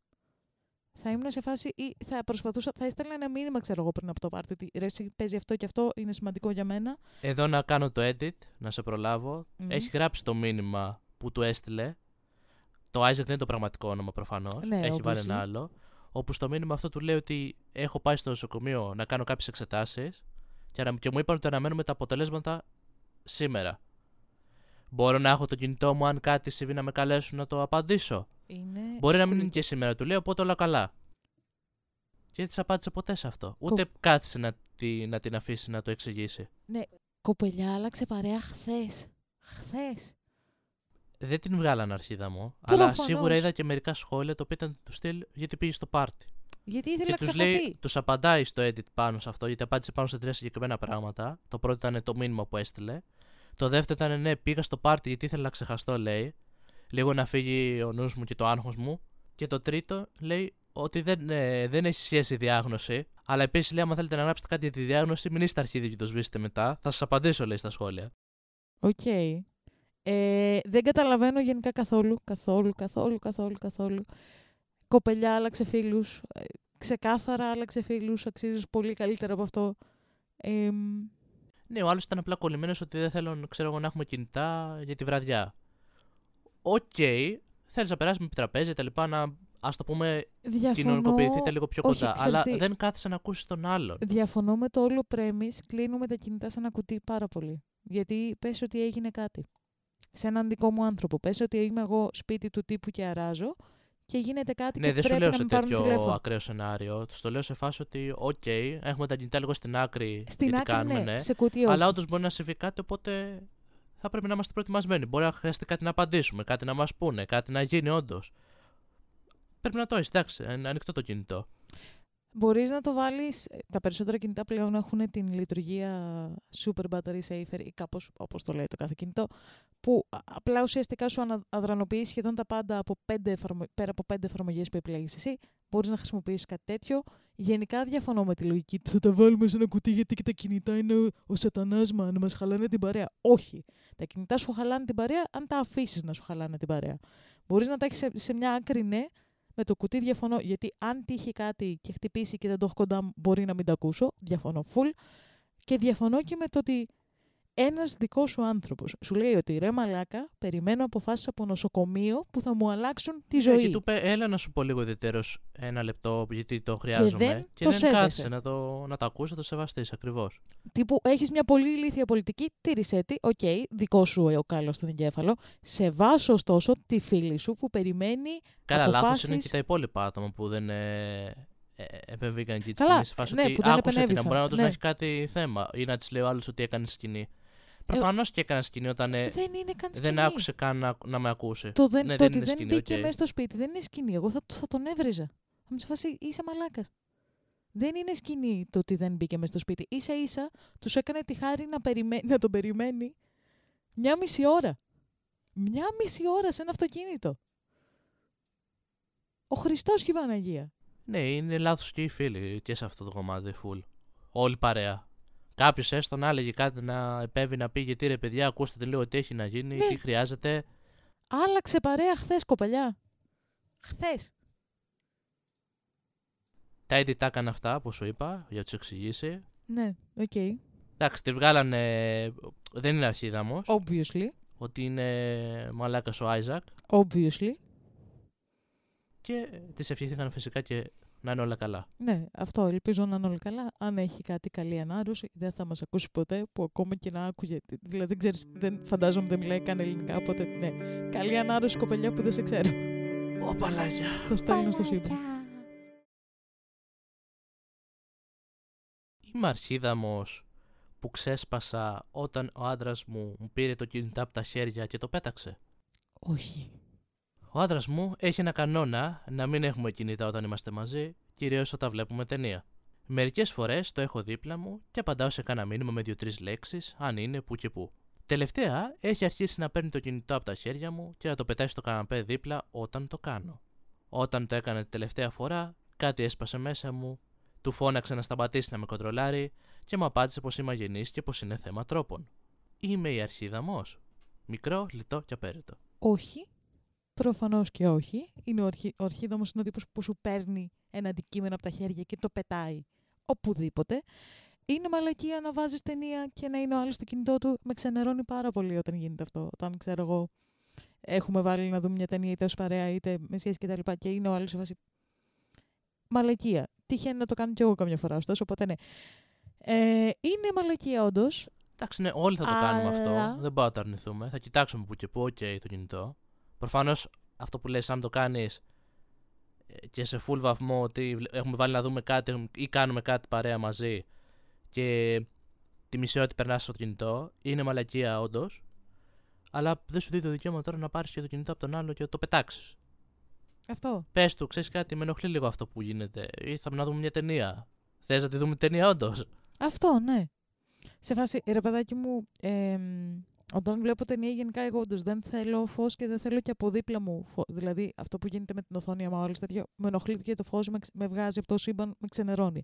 Θα ήμουν σε φάση ή θα προσπαθούσα, θα έστελνα ένα μήνυμα, ξέρω εγώ, πριν από το πάρτι. Ότι ρε, εσύ παίζει αυτό και αυτό, είναι σημαντικό για μένα.
Εδώ να κάνω το edit, να σε προλάβω.
Μμμ.
Έχει γράψει το μήνυμα που του έστειλε. Το Isaac δεν είναι το πραγματικό όνομα προφανώς.
Ναι,
Έχει βάλει
obviously.
ένα άλλο. Όπου στο μήνυμα αυτό του λέει ότι έχω πάει στο νοσοκομείο να κάνω κάποιες εξετάσεις και, ανα- και μου είπαν ότι αναμένουμε τα αποτελέσματα σήμερα. Μπορώ να έχω το κινητό μου αν κάτι συμβεί να με καλέσουν να το απαντήσω.
Είναι
Μπορεί να μην είναι
σκουλίκι.
και σήμερα, του λέω, οπότε όλα καλά. Και δεν της απάντησε ποτέ σε αυτό. Ούτε κάθισε να, τη, να την αφήσει να το εξηγήσει.
Κοπελιά άλλαξε παρέα χθες. Χθες.
Δεν την βγάλαν αρχίδα μου,
Προφανώς.
αλλά σίγουρα είδα και μερικά σχόλια το οποίο ήταν τους στυλ γιατί πήγε στο πάρτι.
Γιατί ήθελε
Και
να
τους
ξεχαστεί.
λέει, τους απαντάει στο edit πάνω σε αυτό, γιατί απάντησε πάνω σε τρία συγκεκριμένα πράγματα. Το πρώτο ήταν το μήνυμα που έστειλε. Το δεύτερο ήταν ναι, πήγα στο πάρτι γιατί ήθελα να ξεχαστώ, λέει. Λίγο να φύγει ο νους μου και το άγχος μου. Και το τρίτο λέει ότι δεν, ε, δεν έχει σχέση η διάγνωση. Αλλά επίσης λέει: Άμα θέλετε να γράψετε κάτι για τη διάγνωση, μην είστε αρχίδι και το σβήσετε μετά. Θα σας απαντήσω, λέει στα σχόλια.
Οκ. Ε, δεν καταλαβαίνω γενικά καθόλου, καθόλου, καθόλου, καθόλου, καθόλου. Κοπελιά άλλαξε φίλους. Ε, ξεκάθαρα άλλαξε φίλους. Αξίζεις πολύ καλύτερα από αυτό. Ε, μ,
Ναι, ο άλλος ήταν απλά κολλημένος ότι δεν θέλω ξέρω εγώ, να έχουμε κινητά για τη βραδιά. Οκ, θέλεις να περάσεις με επιτραπέζια τα λοιπά, να ας το πούμε
διαφωνώ,
κοινωνικοποιηθείτε λίγο πιο
όχι,
κοντά.
ξέρεις
Αλλά
τι,
δεν κάθισε να ακούσεις τον άλλον.
διαφωνώ με το όλο premise. Κλείνουμε τα κινητά σε ένα κουτί πάρα πολύ. Γιατί πες ότι έγινε κάτι. Σε έναν δικό μου άνθρωπο. Πες ότι είμαι εγώ σπίτι του τύπου και αράζω και γίνεται κάτι
Ναι,
και
δεν σου
πρέπει
λέω
να
σε
με πάρουν
τέτοιο
τηλέφωνο.
ακραίο σενάριο. Τους το λέω σε φάση ότι, οκ, έχουμε τα κινητά λίγο στην άκρη.
Στην
γιατί
άκρη
κάνουμε,
ναι, σε κουτί όχι.
Αλλά όντως μπορεί να συμβεί κάτι, οπότε θα πρέπει να είμαστε προετοιμασμένοι. Μπορεί να χρειαστεί κάτι να απαντήσουμε, κάτι να μας πούνε, κάτι να γίνει όντως. Πρέπει να το έχεις, εντάξει, είναι ανοιχτό το κινητό.
Μπορείς να το βάλεις, ε, τα περισσότερα κινητά πλέον έχουν την λειτουργία Super Battery Safer ή κάπως όπως το λέει το κάθε κινητό, που α- απλά ουσιαστικά σου ανα- αδρανοποιεί σχεδόν τα πάντα από πέντε εφαρμο- πέρα από πέντε εφαρμογές που επιλέγεις εσύ. Μπορείς να χρησιμοποιήσεις κάτι τέτοιο. Γενικά διαφωνώ με τη λογική του θα τα βάλουμε σε ένα κουτί γιατί και τα κινητά είναι ο, ο σατανάς μα να μας χαλάνε την παρέα. Όχι. Τα κινητά σου χαλάνε την παρέα αν τα αφήσεις να σου χαλάνε την παρέα. Μπορείς να τα έχεις σε, σε μια άκρη ναι, με το κουτί διαφωνώ, γιατί αν τύχει κάτι και χτυπήσει και δεν το έχω κοντά μου, μπορεί να μην τα ακούσω. Διαφωνώ full. Και διαφωνώ και με το ότι ένας δικός σου άνθρωπος σου λέει ότι ρε μαλάκα, περιμένω αποφάσεις από νοσοκομείο που θα μου αλλάξουν τη
Ναι,
ζωή.
και του είπε, έλα να σου πω λίγο ιδιαιτέρως ένα λεπτό, γιατί το χρειάζομαι.
δεν
και
το
δεν
σέβεσαι.
κάθισε να το, να το ακούσει, να το σεβαστείς ακριβώς.
Τύπου έχεις μια πολύ ηλίθια πολιτική, τήρησέ τη, οκ, δικό σου ε, ο κάλος στον εγκέφαλο. Σεβάσου ωστόσο τη φίλη σου που περιμένει
Καλά, λάθος είναι
αποφάσεις-
και τα υπόλοιπα άτομα που δεν ε, ε, επεμβήκαν εκεί τη
Καλά,
στιγμή. Σε φάση
ναι,
ότι
που δεν
άκουσε την,
επενέβησαν,
μπορεί να όντως
ναι.
να έχει κάτι θέμα ή να της λέει ο άλλος ότι έκανε σκηνή. Προφανώς και έκανε σκηνή όταν ε,
δεν είναι καν σκηνή.
δεν άκουσε καν να, να με ακούσει.
Το, δεν,
Ναι,
το
δεν
ότι
είναι
δεν
σκηνή,
μπήκε
οκ.
μέσα στο σπίτι δεν είναι σκηνή. Εγώ θα, θα τον έβριζα. Θα μου σε φάση είσαι μαλάκας. Δεν είναι σκηνή το ότι δεν μπήκε με στο σπίτι. Ίσα ίσα τους έκανε τη χάρη να, περιμέ... να τον περιμένει μια μισή ώρα. Μια μισή ώρα σε ένα αυτοκίνητο. Ο Χριστός και η Παναγία.
Ναι, είναι λάθος και οι φίλοι και σε αυτό το κομμάτι, full. Όλη παρέα. Κάποιος έστω να έλεγε κάτι να επέμβει να πει γιατί ρε παιδιά, ακούστε λίγο τι έχει να γίνει,
Ναι.
τι χρειάζεται.
Άλλαξε παρέα χθες, κοπελιά. Χθες.
Τα ήδη τα έκανε αυτά που σου είπα για να τους εξηγήσει.
Ναι, οκ.
Εντάξει, τη βγάλανε. Δεν είναι αρχίδαμος.
Obviously.
Ότι είναι μαλάκας ο Άιζακ.
Obviously.
Και της ευχήθηκαν φυσικά και να είναι όλα καλά.
Ναι, αυτό ελπίζω να είναι όλα καλά. Αν έχει κάτι καλή ανάρρωση, δεν θα μας ακούσει ποτέ. Που ακόμα και να άκουγε. Δηλαδή, δεν ξέρεις, δεν, φαντάζομαι δεν μιλάει καν ελληνικά. Οπότε, ναι. Καλή ανάρρωση, κοπελιά που δεν σε ξέρω.
Ω παλάγια.
Το στέλνω στο σύμπαν.
Είμαι αρχίδαμος που ξέσπασα όταν ο άντρας μου μου πήρε το κινητό από τα χέρια και το πέταξε.
Όχι.
Ο άντρας μου έχει ένα κανόνα να μην έχουμε κινητά όταν είμαστε μαζί, κυρίως όταν βλέπουμε ταινία. Μερικές φορές το έχω δίπλα μου και απαντάω σε κάνα μήνυμα με δύο-τρεις λέξεις, αν είναι που και που. Τελευταία έχει αρχίσει να παίρνει το κινητό από τα χέρια μου και να το πετάει στο καναπέ δίπλα όταν το κάνω. Όταν το έκανε τη τελευταία φορά, κάτι έσπασε μέσα μου, του φώναξε να σταματήσει να με κοντρολάρει και μου απάντησε πως είμαι αγενής και πως είναι θέμα τρόπων. Είμαι η αρχίδαμος. Μικρό, λιτό και απέριτο.
Όχι. Προφανώς και όχι. Είναι ο, αρχι... ο αρχίδαμος είναι ο τύπος που σου παίρνει ένα αντικείμενο από τα χέρια και το πετάει οπουδήποτε. Είναι μαλακία να βάζεις ταινία και να είναι ο άλλος στο κινητό του. Με ξενερώνει πάρα πολύ όταν γίνεται αυτό. Όταν ξέρω εγώ, έχουμε βάλει να δούμε μια ταινία είτε ως παρέα είτε με σχέση κτλ. Και, και είναι ο άλλος σε βάση. Μαλακία. Τυχαίνει να το κάνω κι εγώ καμιά φορά, ωστόσο, οπότε ναι. Ε, είναι μαλακία, όντως.
Εντάξει, ναι, όλοι θα το κάνουμε
Αλλά-
αυτό. Δεν πάω να το αρνηθούμε. Θα κοιτάξουμε που και που, οκ, το κινητό. Προφανώς αυτό που λες, αν το κάνεις και σε full βαθμό ότι βλε- έχουμε βάλει να δούμε κάτι ή κάνουμε κάτι παρέα μαζί και τη μισή ώρα την περνάς στο κινητό, είναι μαλακία όντως. Αλλά δεν σου δίνει το δικαίωμα τώρα να πάρεις και το κινητό από τον άλλο και να το πετάξεις.
Αυτό.
Πες του, ξέρεις κάτι, με ενοχλεί λίγο αυτό που γίνεται. Ήρθαμε να δούμε μια ταινία. Θες να τη δούμε ταινία, όντως;
Αυτό, ναι. Σε φάση, ρε παιδάκι μου, εμ, όταν βλέπω ταινία γενικά εγώ όντως δεν θέλω φως και δεν θέλω και από δίπλα μου φως. Δηλαδή αυτό που γίνεται με την οθόνη άμα όλες τέτοιο, με ενοχλεί και το φως με, ξε- με βγάζει από το σύμπαν, με ξενερώνει.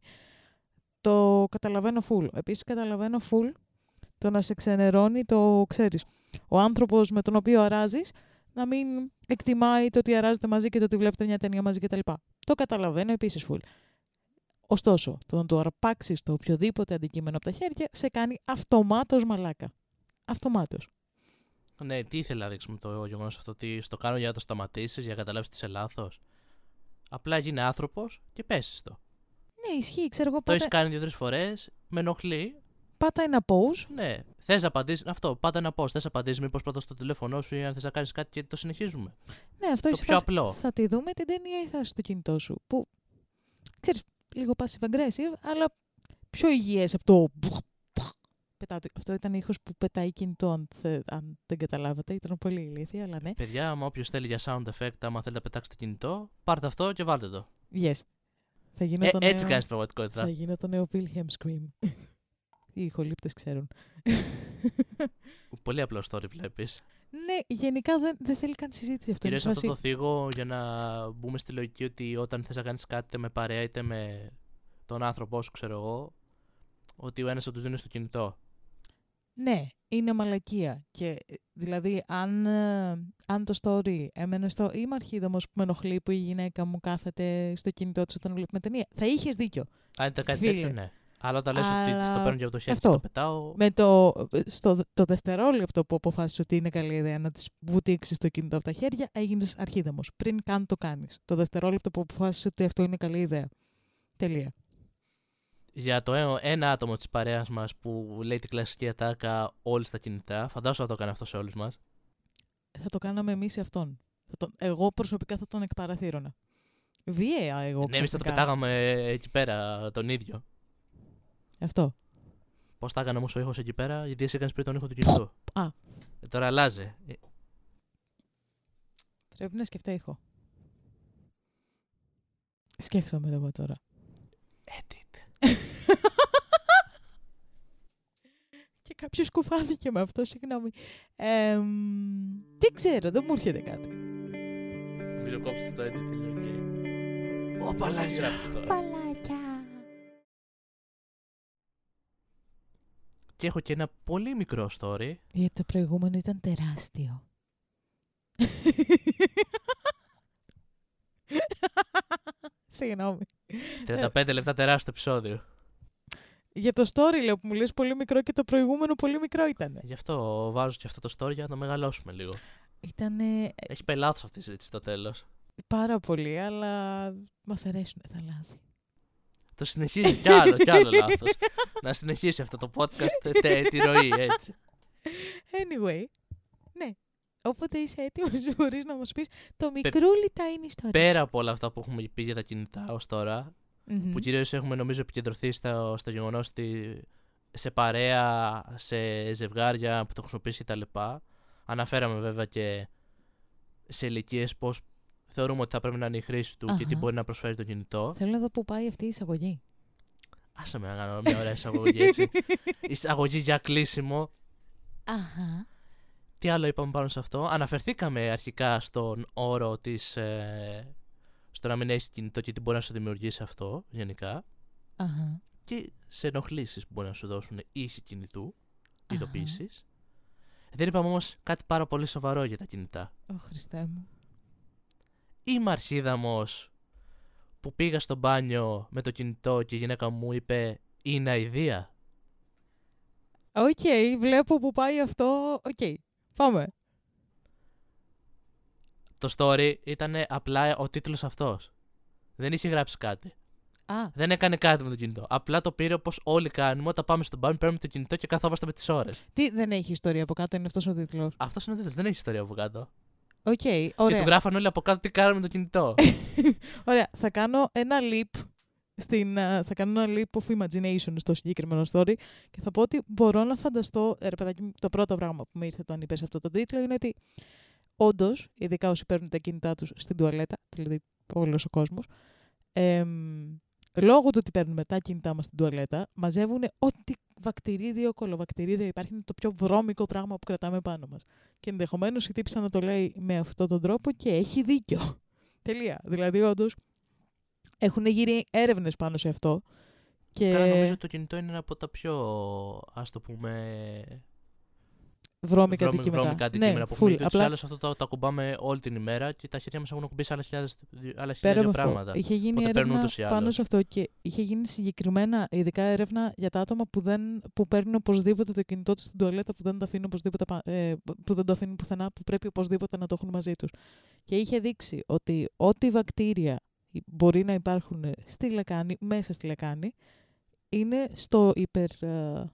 Το καταλαβαίνω full. Επίσης καταλαβαίνω full το να σε ξενερώνει το, ξέρεις, ο άνθρωπος με τον οποίο αράζεις να μην εκτιμάει το ότι αράζετε μαζί και το ότι βλέπετε μια ταινία μαζί κτλ. Το καταλαβαίνω επίσης full. Ωστόσο, το να του αρπάξεις το οποιοδήποτε αντικείμενο από τα χέρια σε κάνει αυτομάτως μαλάκα. Αυτομάτως.
Ναι, τι ήθελα να δείξουμε το γεγονός αυτό, ότι στο κάνω για να το σταματήσεις, για να καταλάβεις ότι είσαι λάθος. Απλά γίνει άνθρωπος και πέσεις το.
Ναι, ισχύει. Ξέρω εγώ
Το έχεις
πάτα,
κάνει δύο-τρεις φορές, με ενοχλεί.
πάτα ένα pause.
Ναι, θες να απαντήσει. Αυτό, πάντα ένα πώ. Θες να απαντήσεις, μήπως πρώτα στο τηλέφωνό σου ή αν θες να κάνεις κάτι και το συνεχίζουμε.
Ναι, αυτό
Το
είσαι
πιο
φάση,
απλό.
Θα τη δούμε την ταινία ή θα είσαι στο κινητό σου. Που ξέρεις, λίγο passive aggressive, αλλά πιο υγιές από το. Πετάω το- Αυτό ήταν ήχος που πετάει κινητό, αν, θε- αν δεν καταλάβατε. Ήταν πολύ ηλίθεια, αλλά ναι.
Παιδιά, άμα όποιος θέλει για sound effect, άμα θέλει να πετάξετε κινητό, πάρτε αυτό και βάλτε το.
Yes. Θα γίνω
Ε,
το
έτσι
νέο...
κάνεις την πραγματικότητα.
Θα γίνω το νέο Wilhelm Scream. Οι ηχολήπτες ξέρουν.
Πολύ απλό story βλέπεις.
ναι, γενικά δεν, δεν θέλει καν συζήτηση αυτό.
Κυρίως
Είναι
αυτό
σε
το
φάση-
θίγω για να μπούμε στη λογική ότι όταν θες να κάνεις κάτι είτε με παρέα είτε με τον άνθρωπό σου, ξέρω εγώ, ότι ο ένας θα τους δίνει στο κινητό.
Ναι, είναι μαλακία. Και, ε, δηλαδή, αν, ε, αν το story έμενε στο είμαι αρχίδαμος που με ενοχλεί που η γυναίκα μου κάθεται στο κινητό της όταν βλέπουμε ταινία, θα είχες δίκιο.
Αν ήταν κάτι
Φίλε.
τέτοιο, ναι. Αλλά όταν λες ότι
Αλλά-
της το παίρνω και από το χέρι
Αυτό.
και το πετάω.
Με το, στο, δε- το δευτερόλεπτο που αποφάσισε ότι είναι καλή ιδέα να της βουτήξεις το κινητό από τα χέρια, έγινες αρχίδαμος. Πριν καν το κάνεις. Το δευτερόλεπτο που αποφάσισε ότι αυτό είναι καλή ιδέα. Τελεία.
Για το ε- ένα άτομο της παρέας μας που λέει την κλασική ατάκα όλοι στα κινητά, φαντάζομαι θα το έκανε αυτό σε όλους μας.
Θα το κάναμε εμείς σε αυτόν. Θα τον, εγώ προσωπικά θα τον εκπαραθύρωνα. Βίαια εγώ
Ναι, εμείς θα το
ξαφνικά.
πετάγαμε εκεί πέρα τον ίδιο.
Αυτό.
Πώς τα έκανε όμως ο ήχος εκεί πέρα, γιατί εσύ έκανε πριν τον ήχο του κινητού.
Α.
Ε, τώρα αλλάζει. Ε,
Πρέπει να σκεφτώ ήχο. Σκέφτομαι εγώ τώρα.
Edit.
Κάποιος κουφάθηκε με αυτό, συγγνώμη. Ε, δεν ξέρω, δεν μου έρχεται κάτι.
Νομίζω κόψεις το editing, OK. Ωπαλάκια. Παλάκια. Και έχω και ένα πολύ μικρό story.
Γιατί το προηγούμενο ήταν τεράστιο.
35 λεπτά τεράστιο επεισόδιο.
Για το story λέω που μου λες πολύ μικρό και το προηγούμενο πολύ μικρό ήταν.
Γι' αυτό βάζω και αυτό το story για να το μεγαλώσουμε λίγο.
Ήταν
Έχει πελάτες αυτή η συζήτηση στο τέλος.
πάρα πολύ, αλλά μας αρέσουν τα λάθη.
Το συνεχίζει κι άλλο, κι άλλο λάθος. να συνεχίσει αυτό το podcast τε, τη ροή, έτσι.
Anyway, ναι. Όποτε είσαι έτοιμος μπορείς να μας πεις το μικρούλι τα είναι ιστορία.
Πέρα από όλα αυτά που έχουμε πει για τα κινητά ως τώρα, που κυρίως έχουμε νομίζω επικεντρωθεί στο, στο γεγονός ότι σε παρέα, σε ζευγάρια που το χρησιμοποιήσει κτλ. Αναφέραμε βέβαια και σε ηλικίες πώς θεωρούμε ότι θα πρέπει να είναι η χρήση του και τι
Αχα.
μπορεί να προσφέρει το κινητό.
Θέλω να δω που πάει αυτή η εισαγωγή.
Άσε με να κάνω μια ωραία εισαγωγή έτσι. εισαγωγή για κλείσιμο.
Αχα.
Τι άλλο είπαμε πάνω σε αυτό; Αναφερθήκαμε αρχικά στον όρο της... Ε, στο να μην έχει κινητό και τι μπορεί να σου δημιουργήσει αυτό γενικά.
Αχα.
Και σε ενοχλήσεις που μπορεί να σου δώσουν ίση κινητού,
Αχα.
ειδοποιήσεις. Δεν είπαμε όμως κάτι πάρα πολύ σοβαρό για τα κινητά.
Ω Χριστέ μου.
Είμαι αρχίδαμος που πήγα στο μπάνιο με το κινητό και η γυναίκα μου είπε είναι αηδία.
Οκ, βλέπω που πάει αυτό. Οκ, πάμε.
Το story ήταν απλά ο τίτλος αυτός. Δεν είχε γράψει κάτι.
Α,
Δεν έκανε κάτι με το κινητό. Απλά το πήρε όπως όλοι κάνουμε όταν πάμε στον μπάνιο, παίρνουμε το κινητό και καθόμαστε με τις ώρες.
τι δεν έχει ιστορία από κάτω, είναι αυτός ο τίτλος;
Αυτός είναι ο τίτλος, δεν έχει ιστορία από κάτω.
Οκ,
Και
ωραία.
του γράφαν όλοι από κάτω τι κάναμε με το κινητό.
Ωραία, θα κάνω ένα leap στην, α, θα κάνω ένα leap of imagination στο συγκεκριμένο story και θα πω ότι μπορώ να φανταστώ, ε, ρε παιδάκι μου, το πρώτο πράγμα που με ήρθε όταν είπες αυτό το τίτλο είναι ότι όντως, ειδικά όσοι παίρνουν τα κινητά τους στην τουαλέτα, δηλαδή όλος ο κόσμος, εμ, λόγω του ότι παίρνουμε τα κινητά μας στην τουαλέτα, μαζεύουν ό,τι βακτηρίδιο, κολοβακτηρίδιο υπάρχει, είναι το πιο βρώμικο πράγμα που κρατάμε πάνω μας. Και ενδεχομένως η τύψα να το λέει με αυτόν τον τρόπο και έχει δίκιο. Τελεία. Δηλαδή, όντως, έχουν γύρει έρευνες πάνω σε αυτό. Και
Καλά, νομίζω ότι το κινητό είναι ένα από τα πιο, ας το πούμε,
βρώμικα
βρώμι-
αντικείμενα.
βρώμικα αντικείμενα
ναι,
που
full.
έχουμε. Απλά...
Απλά
Άλλως αυτό το, το ακουμπάμε όλη την ημέρα και τα χέρια μας έχουν ακουμπήσει άλλα χιλιάδες, άλλα
πέρα
χιλιάδες
από αυτό,
πράγματα.
είχε γίνει
Οπότε παίρνουν
έρευνα
ούτως ή
πάνω
άλλως.
σε αυτό και είχε γίνει συγκεκριμένα ειδικά έρευνα για τα άτομα που, δεν, που παίρνουν οπωσδήποτε το κινητό τους στην τουαλέτα, που δεν το αφήνουν, οπωσδήποτε, πα- ε, που δεν το αφήνουν πουθενά, που πρέπει οπωσδήποτε να το έχουν μαζί τους. Και είχε δείξει ότι ό,τι βακτήρια μπορεί να υπάρχουν στη λεκάνη, μέσα στη λεκάνη, είναι στο υπερ. ε,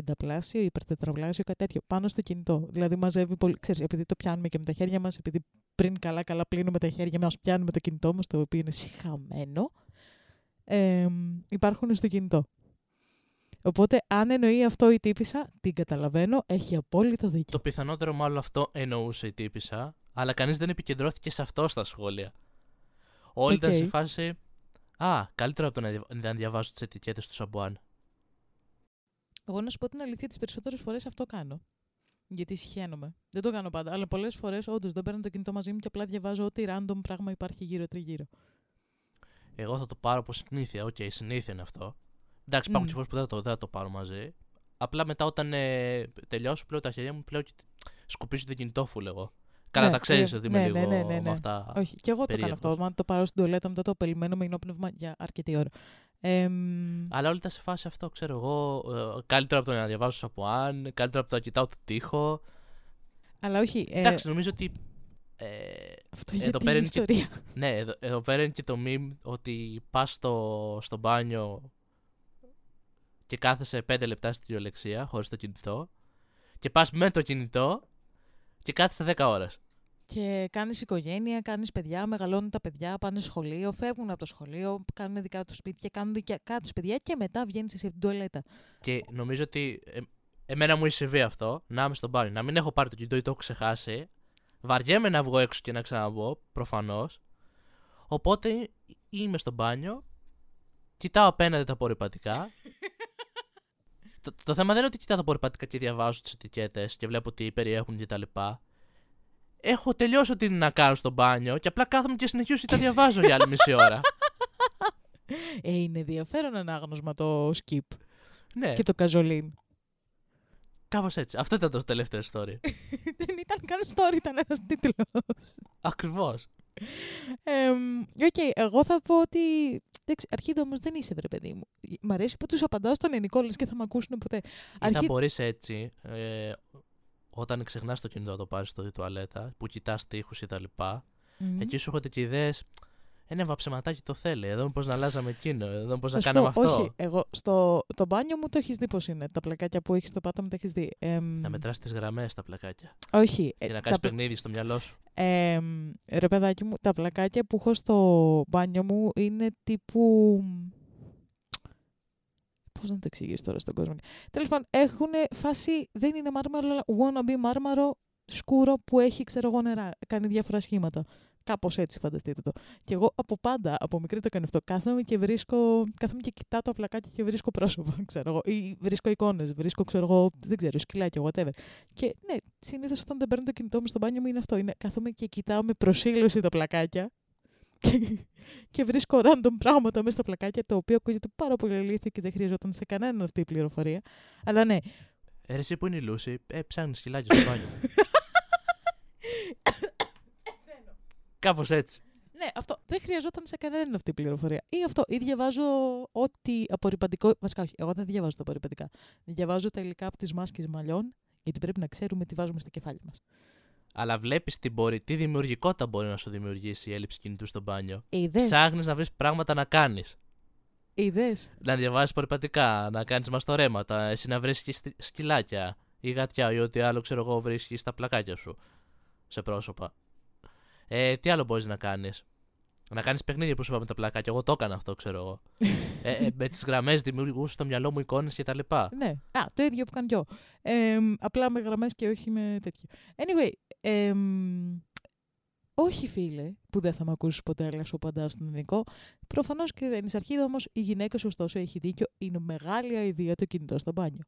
πενταπλάσιο, υπερτετραπλάσιο, κάτι τέτοιο, πάνω στο κινητό. Δηλαδή μαζεύει πολύ, ξέρεις, επειδή το πιάνουμε και με τα χέρια μας, επειδή πριν καλά-καλά πλύνουμε τα χέρια μας, πιάνουμε το κινητό μας, το οποίο είναι συχαμένο, ε, υπάρχουν στο κινητό. Οπότε, αν εννοεί αυτό η τύπησα, την καταλαβαίνω, έχει απόλυτο δίκιο.
Το πιθανότερο μάλλον αυτό εννοούσε η τύπησα, αλλά κανείς δεν επικεντρώθηκε σε αυτό στα σχόλια. Όλοι ήταν
Οκ.
σε φάση. Α, καλύτερα από το να, δια- να διαβάζω τις ετικέτες του σαμπουάν.
Εγώ να σου πω την αλήθεια, τις περισσότερες φορές αυτό κάνω. Γιατί συχαίνομαι. Δεν το κάνω πάντα. Αλλά πολλές φορές όντως δεν παίρνω το κινητό μαζί μου και απλά διαβάζω ό,τι random πράγμα υπάρχει γύρω-τριγύρω.
Εγώ θα το πάρω από συνήθεια. Οκ, συνήθεια είναι αυτό. Εντάξει, υπάρχουν
Μμ.
και φορές που δεν θα, το, δεν θα το πάρω μαζί. Απλά μετά όταν ε, τελειώσω, πλένω τα χέρια μου πλένω και σκουπίζω το κινητό φουλ εγώ. Καλά,
Ναι,
τα ξέρεις
ε,
ότι είμαι
ναι,
λίγο
ναι, ναι, ναι,
με
ναι.
αυτά.
Όχι, και εγώ το κάνω
περίεργος.
αυτό. Αν το πάρω στην τουαλέτα, μετά το περιμένω με ενόπνευμα για αρκετή ώρα. Εμ,
Αλλά όλοι ήταν σε φάση αυτό, ξέρω εγώ. Ε, καλύτερα από το να διαβάζω Σαμπουάν, καλύτερα από το να κοιτάω το τοίχο.
αλλά όχι. Ε,
Εντάξει, νομίζω ότι. Ε,
αυτό
εδώ
γιατί
πέρα
είναι
είναι και-
ιστορία.
Ναι, εδώ, εδώ πέρα είναι και το meme ότι πας στο, στο μπάνιο και κάθεσαι 5 λεπτά στη κυριολεξία χωρίς το κινητό και πας με το κινητό και κάθεσαι 10 ώρες.
Και κάνεις οικογένεια, κάνεις παιδιά, μεγαλώνουν τα παιδιά, πάνε σχολείο, φεύγουν από το σχολείο, κάνουν δικά τους σπίτια, κάνουν δικά τους παιδιά και μετά βγαίνεις εσύ από την τουαλέτα.
Και νομίζω ότι ε, εμένα μου έχει συμβεί αυτό, να είμαι στο μπάνιο, να μην έχω πάρει το κινητό ή το έχω ξεχάσει. Βαριέμαι να βγω έξω και να ξαναμπω, προφανώς. Οπότε είμαι στο μπάνιο, κοιτάω απέναντι τα απορριπαντικά το, το θέμα δεν είναι ότι κοιτάω τα απορρυπαντικά και διαβάζω τις ετικέτες και βλέπω τι περιέχουν κτλ. Έχω τελειώσει ό,τι είναι να κάνω στο μπάνιο και απλά κάθομαι και συνεχίζω και τα διαβάζω για άλλη μισή ώρα.
Ε, είναι ενδιαφέρον ανάγνωσμα το Skip
ναι,
και το καζολίν.
κάπως έτσι. Αυτό ήταν το τελευταίο story.
Δεν ήταν καν story, ήταν ένας τίτλος.
Ακριβώς.
Εμ, Οκ, εγώ θα πω ότι. Εντάξει, αρχίδα όμως δεν είσαι, βρε παιδί μου. Μ' αρέσει που τους απαντάω στον ελληνικό, λες και θα με ακούσουν ποτέ.
Ή θα
Αρχή-
μπορείς έτσι, ε, όταν ξεχνάς το κινητό να το πάρεις στο τουαλέτα, που κοιτάς τείχου κτλ.
Μμμ.
Εκεί σου έρχονται και ιδέες. Ένα βαψεματάκι το θέλει. Εδώ πώ να αλλάζαμε εκείνο. Εδώ πώ να
Θα σου
κάναμε
πω,
αυτό.
Όχι, εγώ στο το μπάνιο μου το έχεις δει πώς είναι. Τα πλακάκια που έχεις στο πάτωμα τα έχεις δει. Εμ,
Να μετράς τις γραμμές στα πλακάκια.
όχι. ε,
Και να
τα
κάνεις
πλα-
παιχνίδι στο μυαλό σου.
εμ, ρε παιδάκι μου, τα πλακάκια που έχω στο μπάνιο μου είναι τύπου. Πώς να το εξηγήσω τώρα στον κόσμο. Τέλος πάντων, έχουν φάση. Δεν είναι μάρμαρο, αλλά wannabe μάρμαρο σκούρο που έχει, ξέρω εγώ, νερά. Κάνει διάφορα σχήματα. Κάπως έτσι, φανταστείτε το. Και εγώ από πάντα, από μικρή το κάνω αυτό. Κάθομαι και βρίσκω. Κάθομαι και κοιτάω το πλακάκι και βρίσκω πρόσωπα, ξέρω εγώ. Ή βρίσκω εικόνες, βρίσκω, ξέρω εγώ, δεν ξέρω, σκυλάκια, whatever. Και ναι, συνήθως όταν δεν παίρνω το κινητό μου στο μπάνιο μου είναι αυτό. Είναι, κάθομαι και κοιτάω με προσήλωση τα πλακάκια. Και, και βρίσκω random πράγματα μέσα στα πλακάκια, το οποίο ακούγεται πάρα πολύ αλήθεια και δεν χρειαζόταν σε κανέναν αυτή η πληροφορία. Αλλά ναι,
Ε, ρε, εσύ που είναι η Λούση, ε, ψάχνει σκυλάκι στο μπάνιο. Κάπως έτσι.
Ναι, αυτό δεν χρειαζόταν σε κανέναν αυτή η πληροφορία. Ή αυτό, ή διαβάζω ό,τι απορριπαντικό. Βασικά, όχι, εγώ δεν διαβάζω τα απορριπαντικά. Διαβάζω τα υλικά από τις μάσκες μαλλιών, γιατί πρέπει να ξέρουμε τι βάζουμε στα κεφάλια μας.
Αλλά βλέπεις τι, μπορεί, τι δημιουργικότητα μπορεί να σου δημιουργήσει η έλλειψη κινητού στο μπάνιο.
Είδες.
Ψάχνεις να βρεις πράγματα να κάνεις.
Είδες.
Να διαβάζει απορριπαντικά, να κάνεις μαστορέματα, εσύ να βρίσκει σκυλάκια ή γατιά ή ό,τι άλλο ξέρω εγώ βρίσκεις στα πλακάκια σου. Σε πρόσωπα. Ε, τι άλλο μπορείς να κάνεις; Να κάνεις παιχνίδια που σου είπαμε τα πλακάκια. Εγώ το έκανα αυτό, ξέρω εγώ. ε, ε, με τις γραμμές δημιουργούσα στο μυαλό μου εικόνες κτλ.
Ναι. Α, το ίδιο που κάνω κι εγώ. Εμ, απλά με γραμμές και όχι με τέτοιο. Anyway, εμ, όχι φίλε, που δεν θα με ακούσεις ποτέ, αλλά σου απαντάω στον ελληνικό. Προφανώς και δεν είσαι αρχίδα, όμως η γυναίκα σου, ωστόσο, έχει δίκιο. Είναι μεγάλη αηδία το κινητό στο μπάνιο.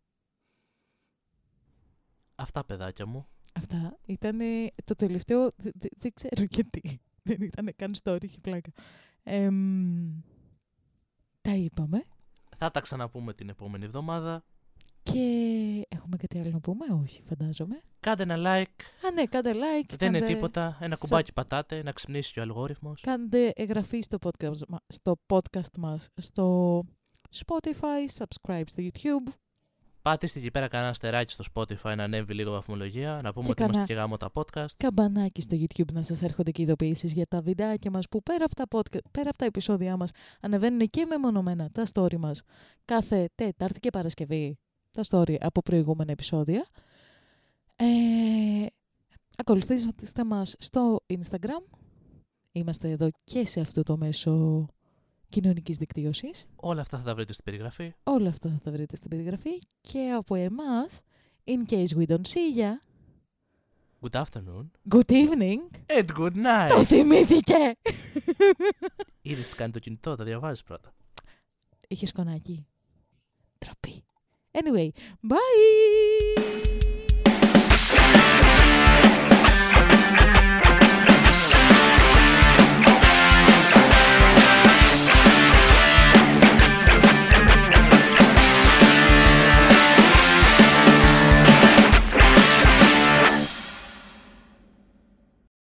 Αυτά, παιδάκια μου.
Αυτά ήταν το τελευταίο. δε- δε- Δεν ξέρω γιατί. Δεν ήταν καν story, είχε πλάκα. Εμ, τα είπαμε.
Θα τα ξαναπούμε την επόμενη εβδομάδα.
Και έχουμε κάτι άλλο να πούμε, όχι, φαντάζομαι.
Κάντε ένα like.
Α, ναι, κάντε like.
Δεν είναι
κάντε-
τίποτα. Ένα
sub-
κουμπάκι πατάτε, να ξυπνήσει και ο αλγόριθμος.
Κάντε εγγραφή στο podcast, μα- στο podcast μας στο Spotify, subscribe στο YouTube.
Πάτε εκεί πέρα κανένα αστεράκι στο Spotify να ανέβει λίγο βαθμολογία. Να πούμε
Και
ότι είμαστε
κανένα-
και γάμο τα podcast.
Καμπανάκι στο YouTube να σας έρχονται και ειδοποιήσεις για τα βιντεάκια μας που πέρα από τα, podcast, πέρα από τα επεισόδια μας ανεβαίνουν και μεμονωμένα τα story μας κάθε Τετάρτη και Παρασκευή τα story από προηγούμενα επεισόδια. Ε, ακολουθήστε μας στο Instagram. Είμαστε εδώ και σε αυτό το μέσο κοινωνικής δικτύωσης.
Όλα αυτά θα τα βρείτε στην περιγραφή.
Όλα αυτά θα τα βρείτε στην περιγραφή και από εμάς, in case we don't see ya,
Good afternoon.
good evening.
And good night.
Το θυμήθηκε!
Είδες τι κάνει το κινητό, τα διαβάζεις πρώτα.
Είχε σκονάκι. Τροπή. Anyway, bye!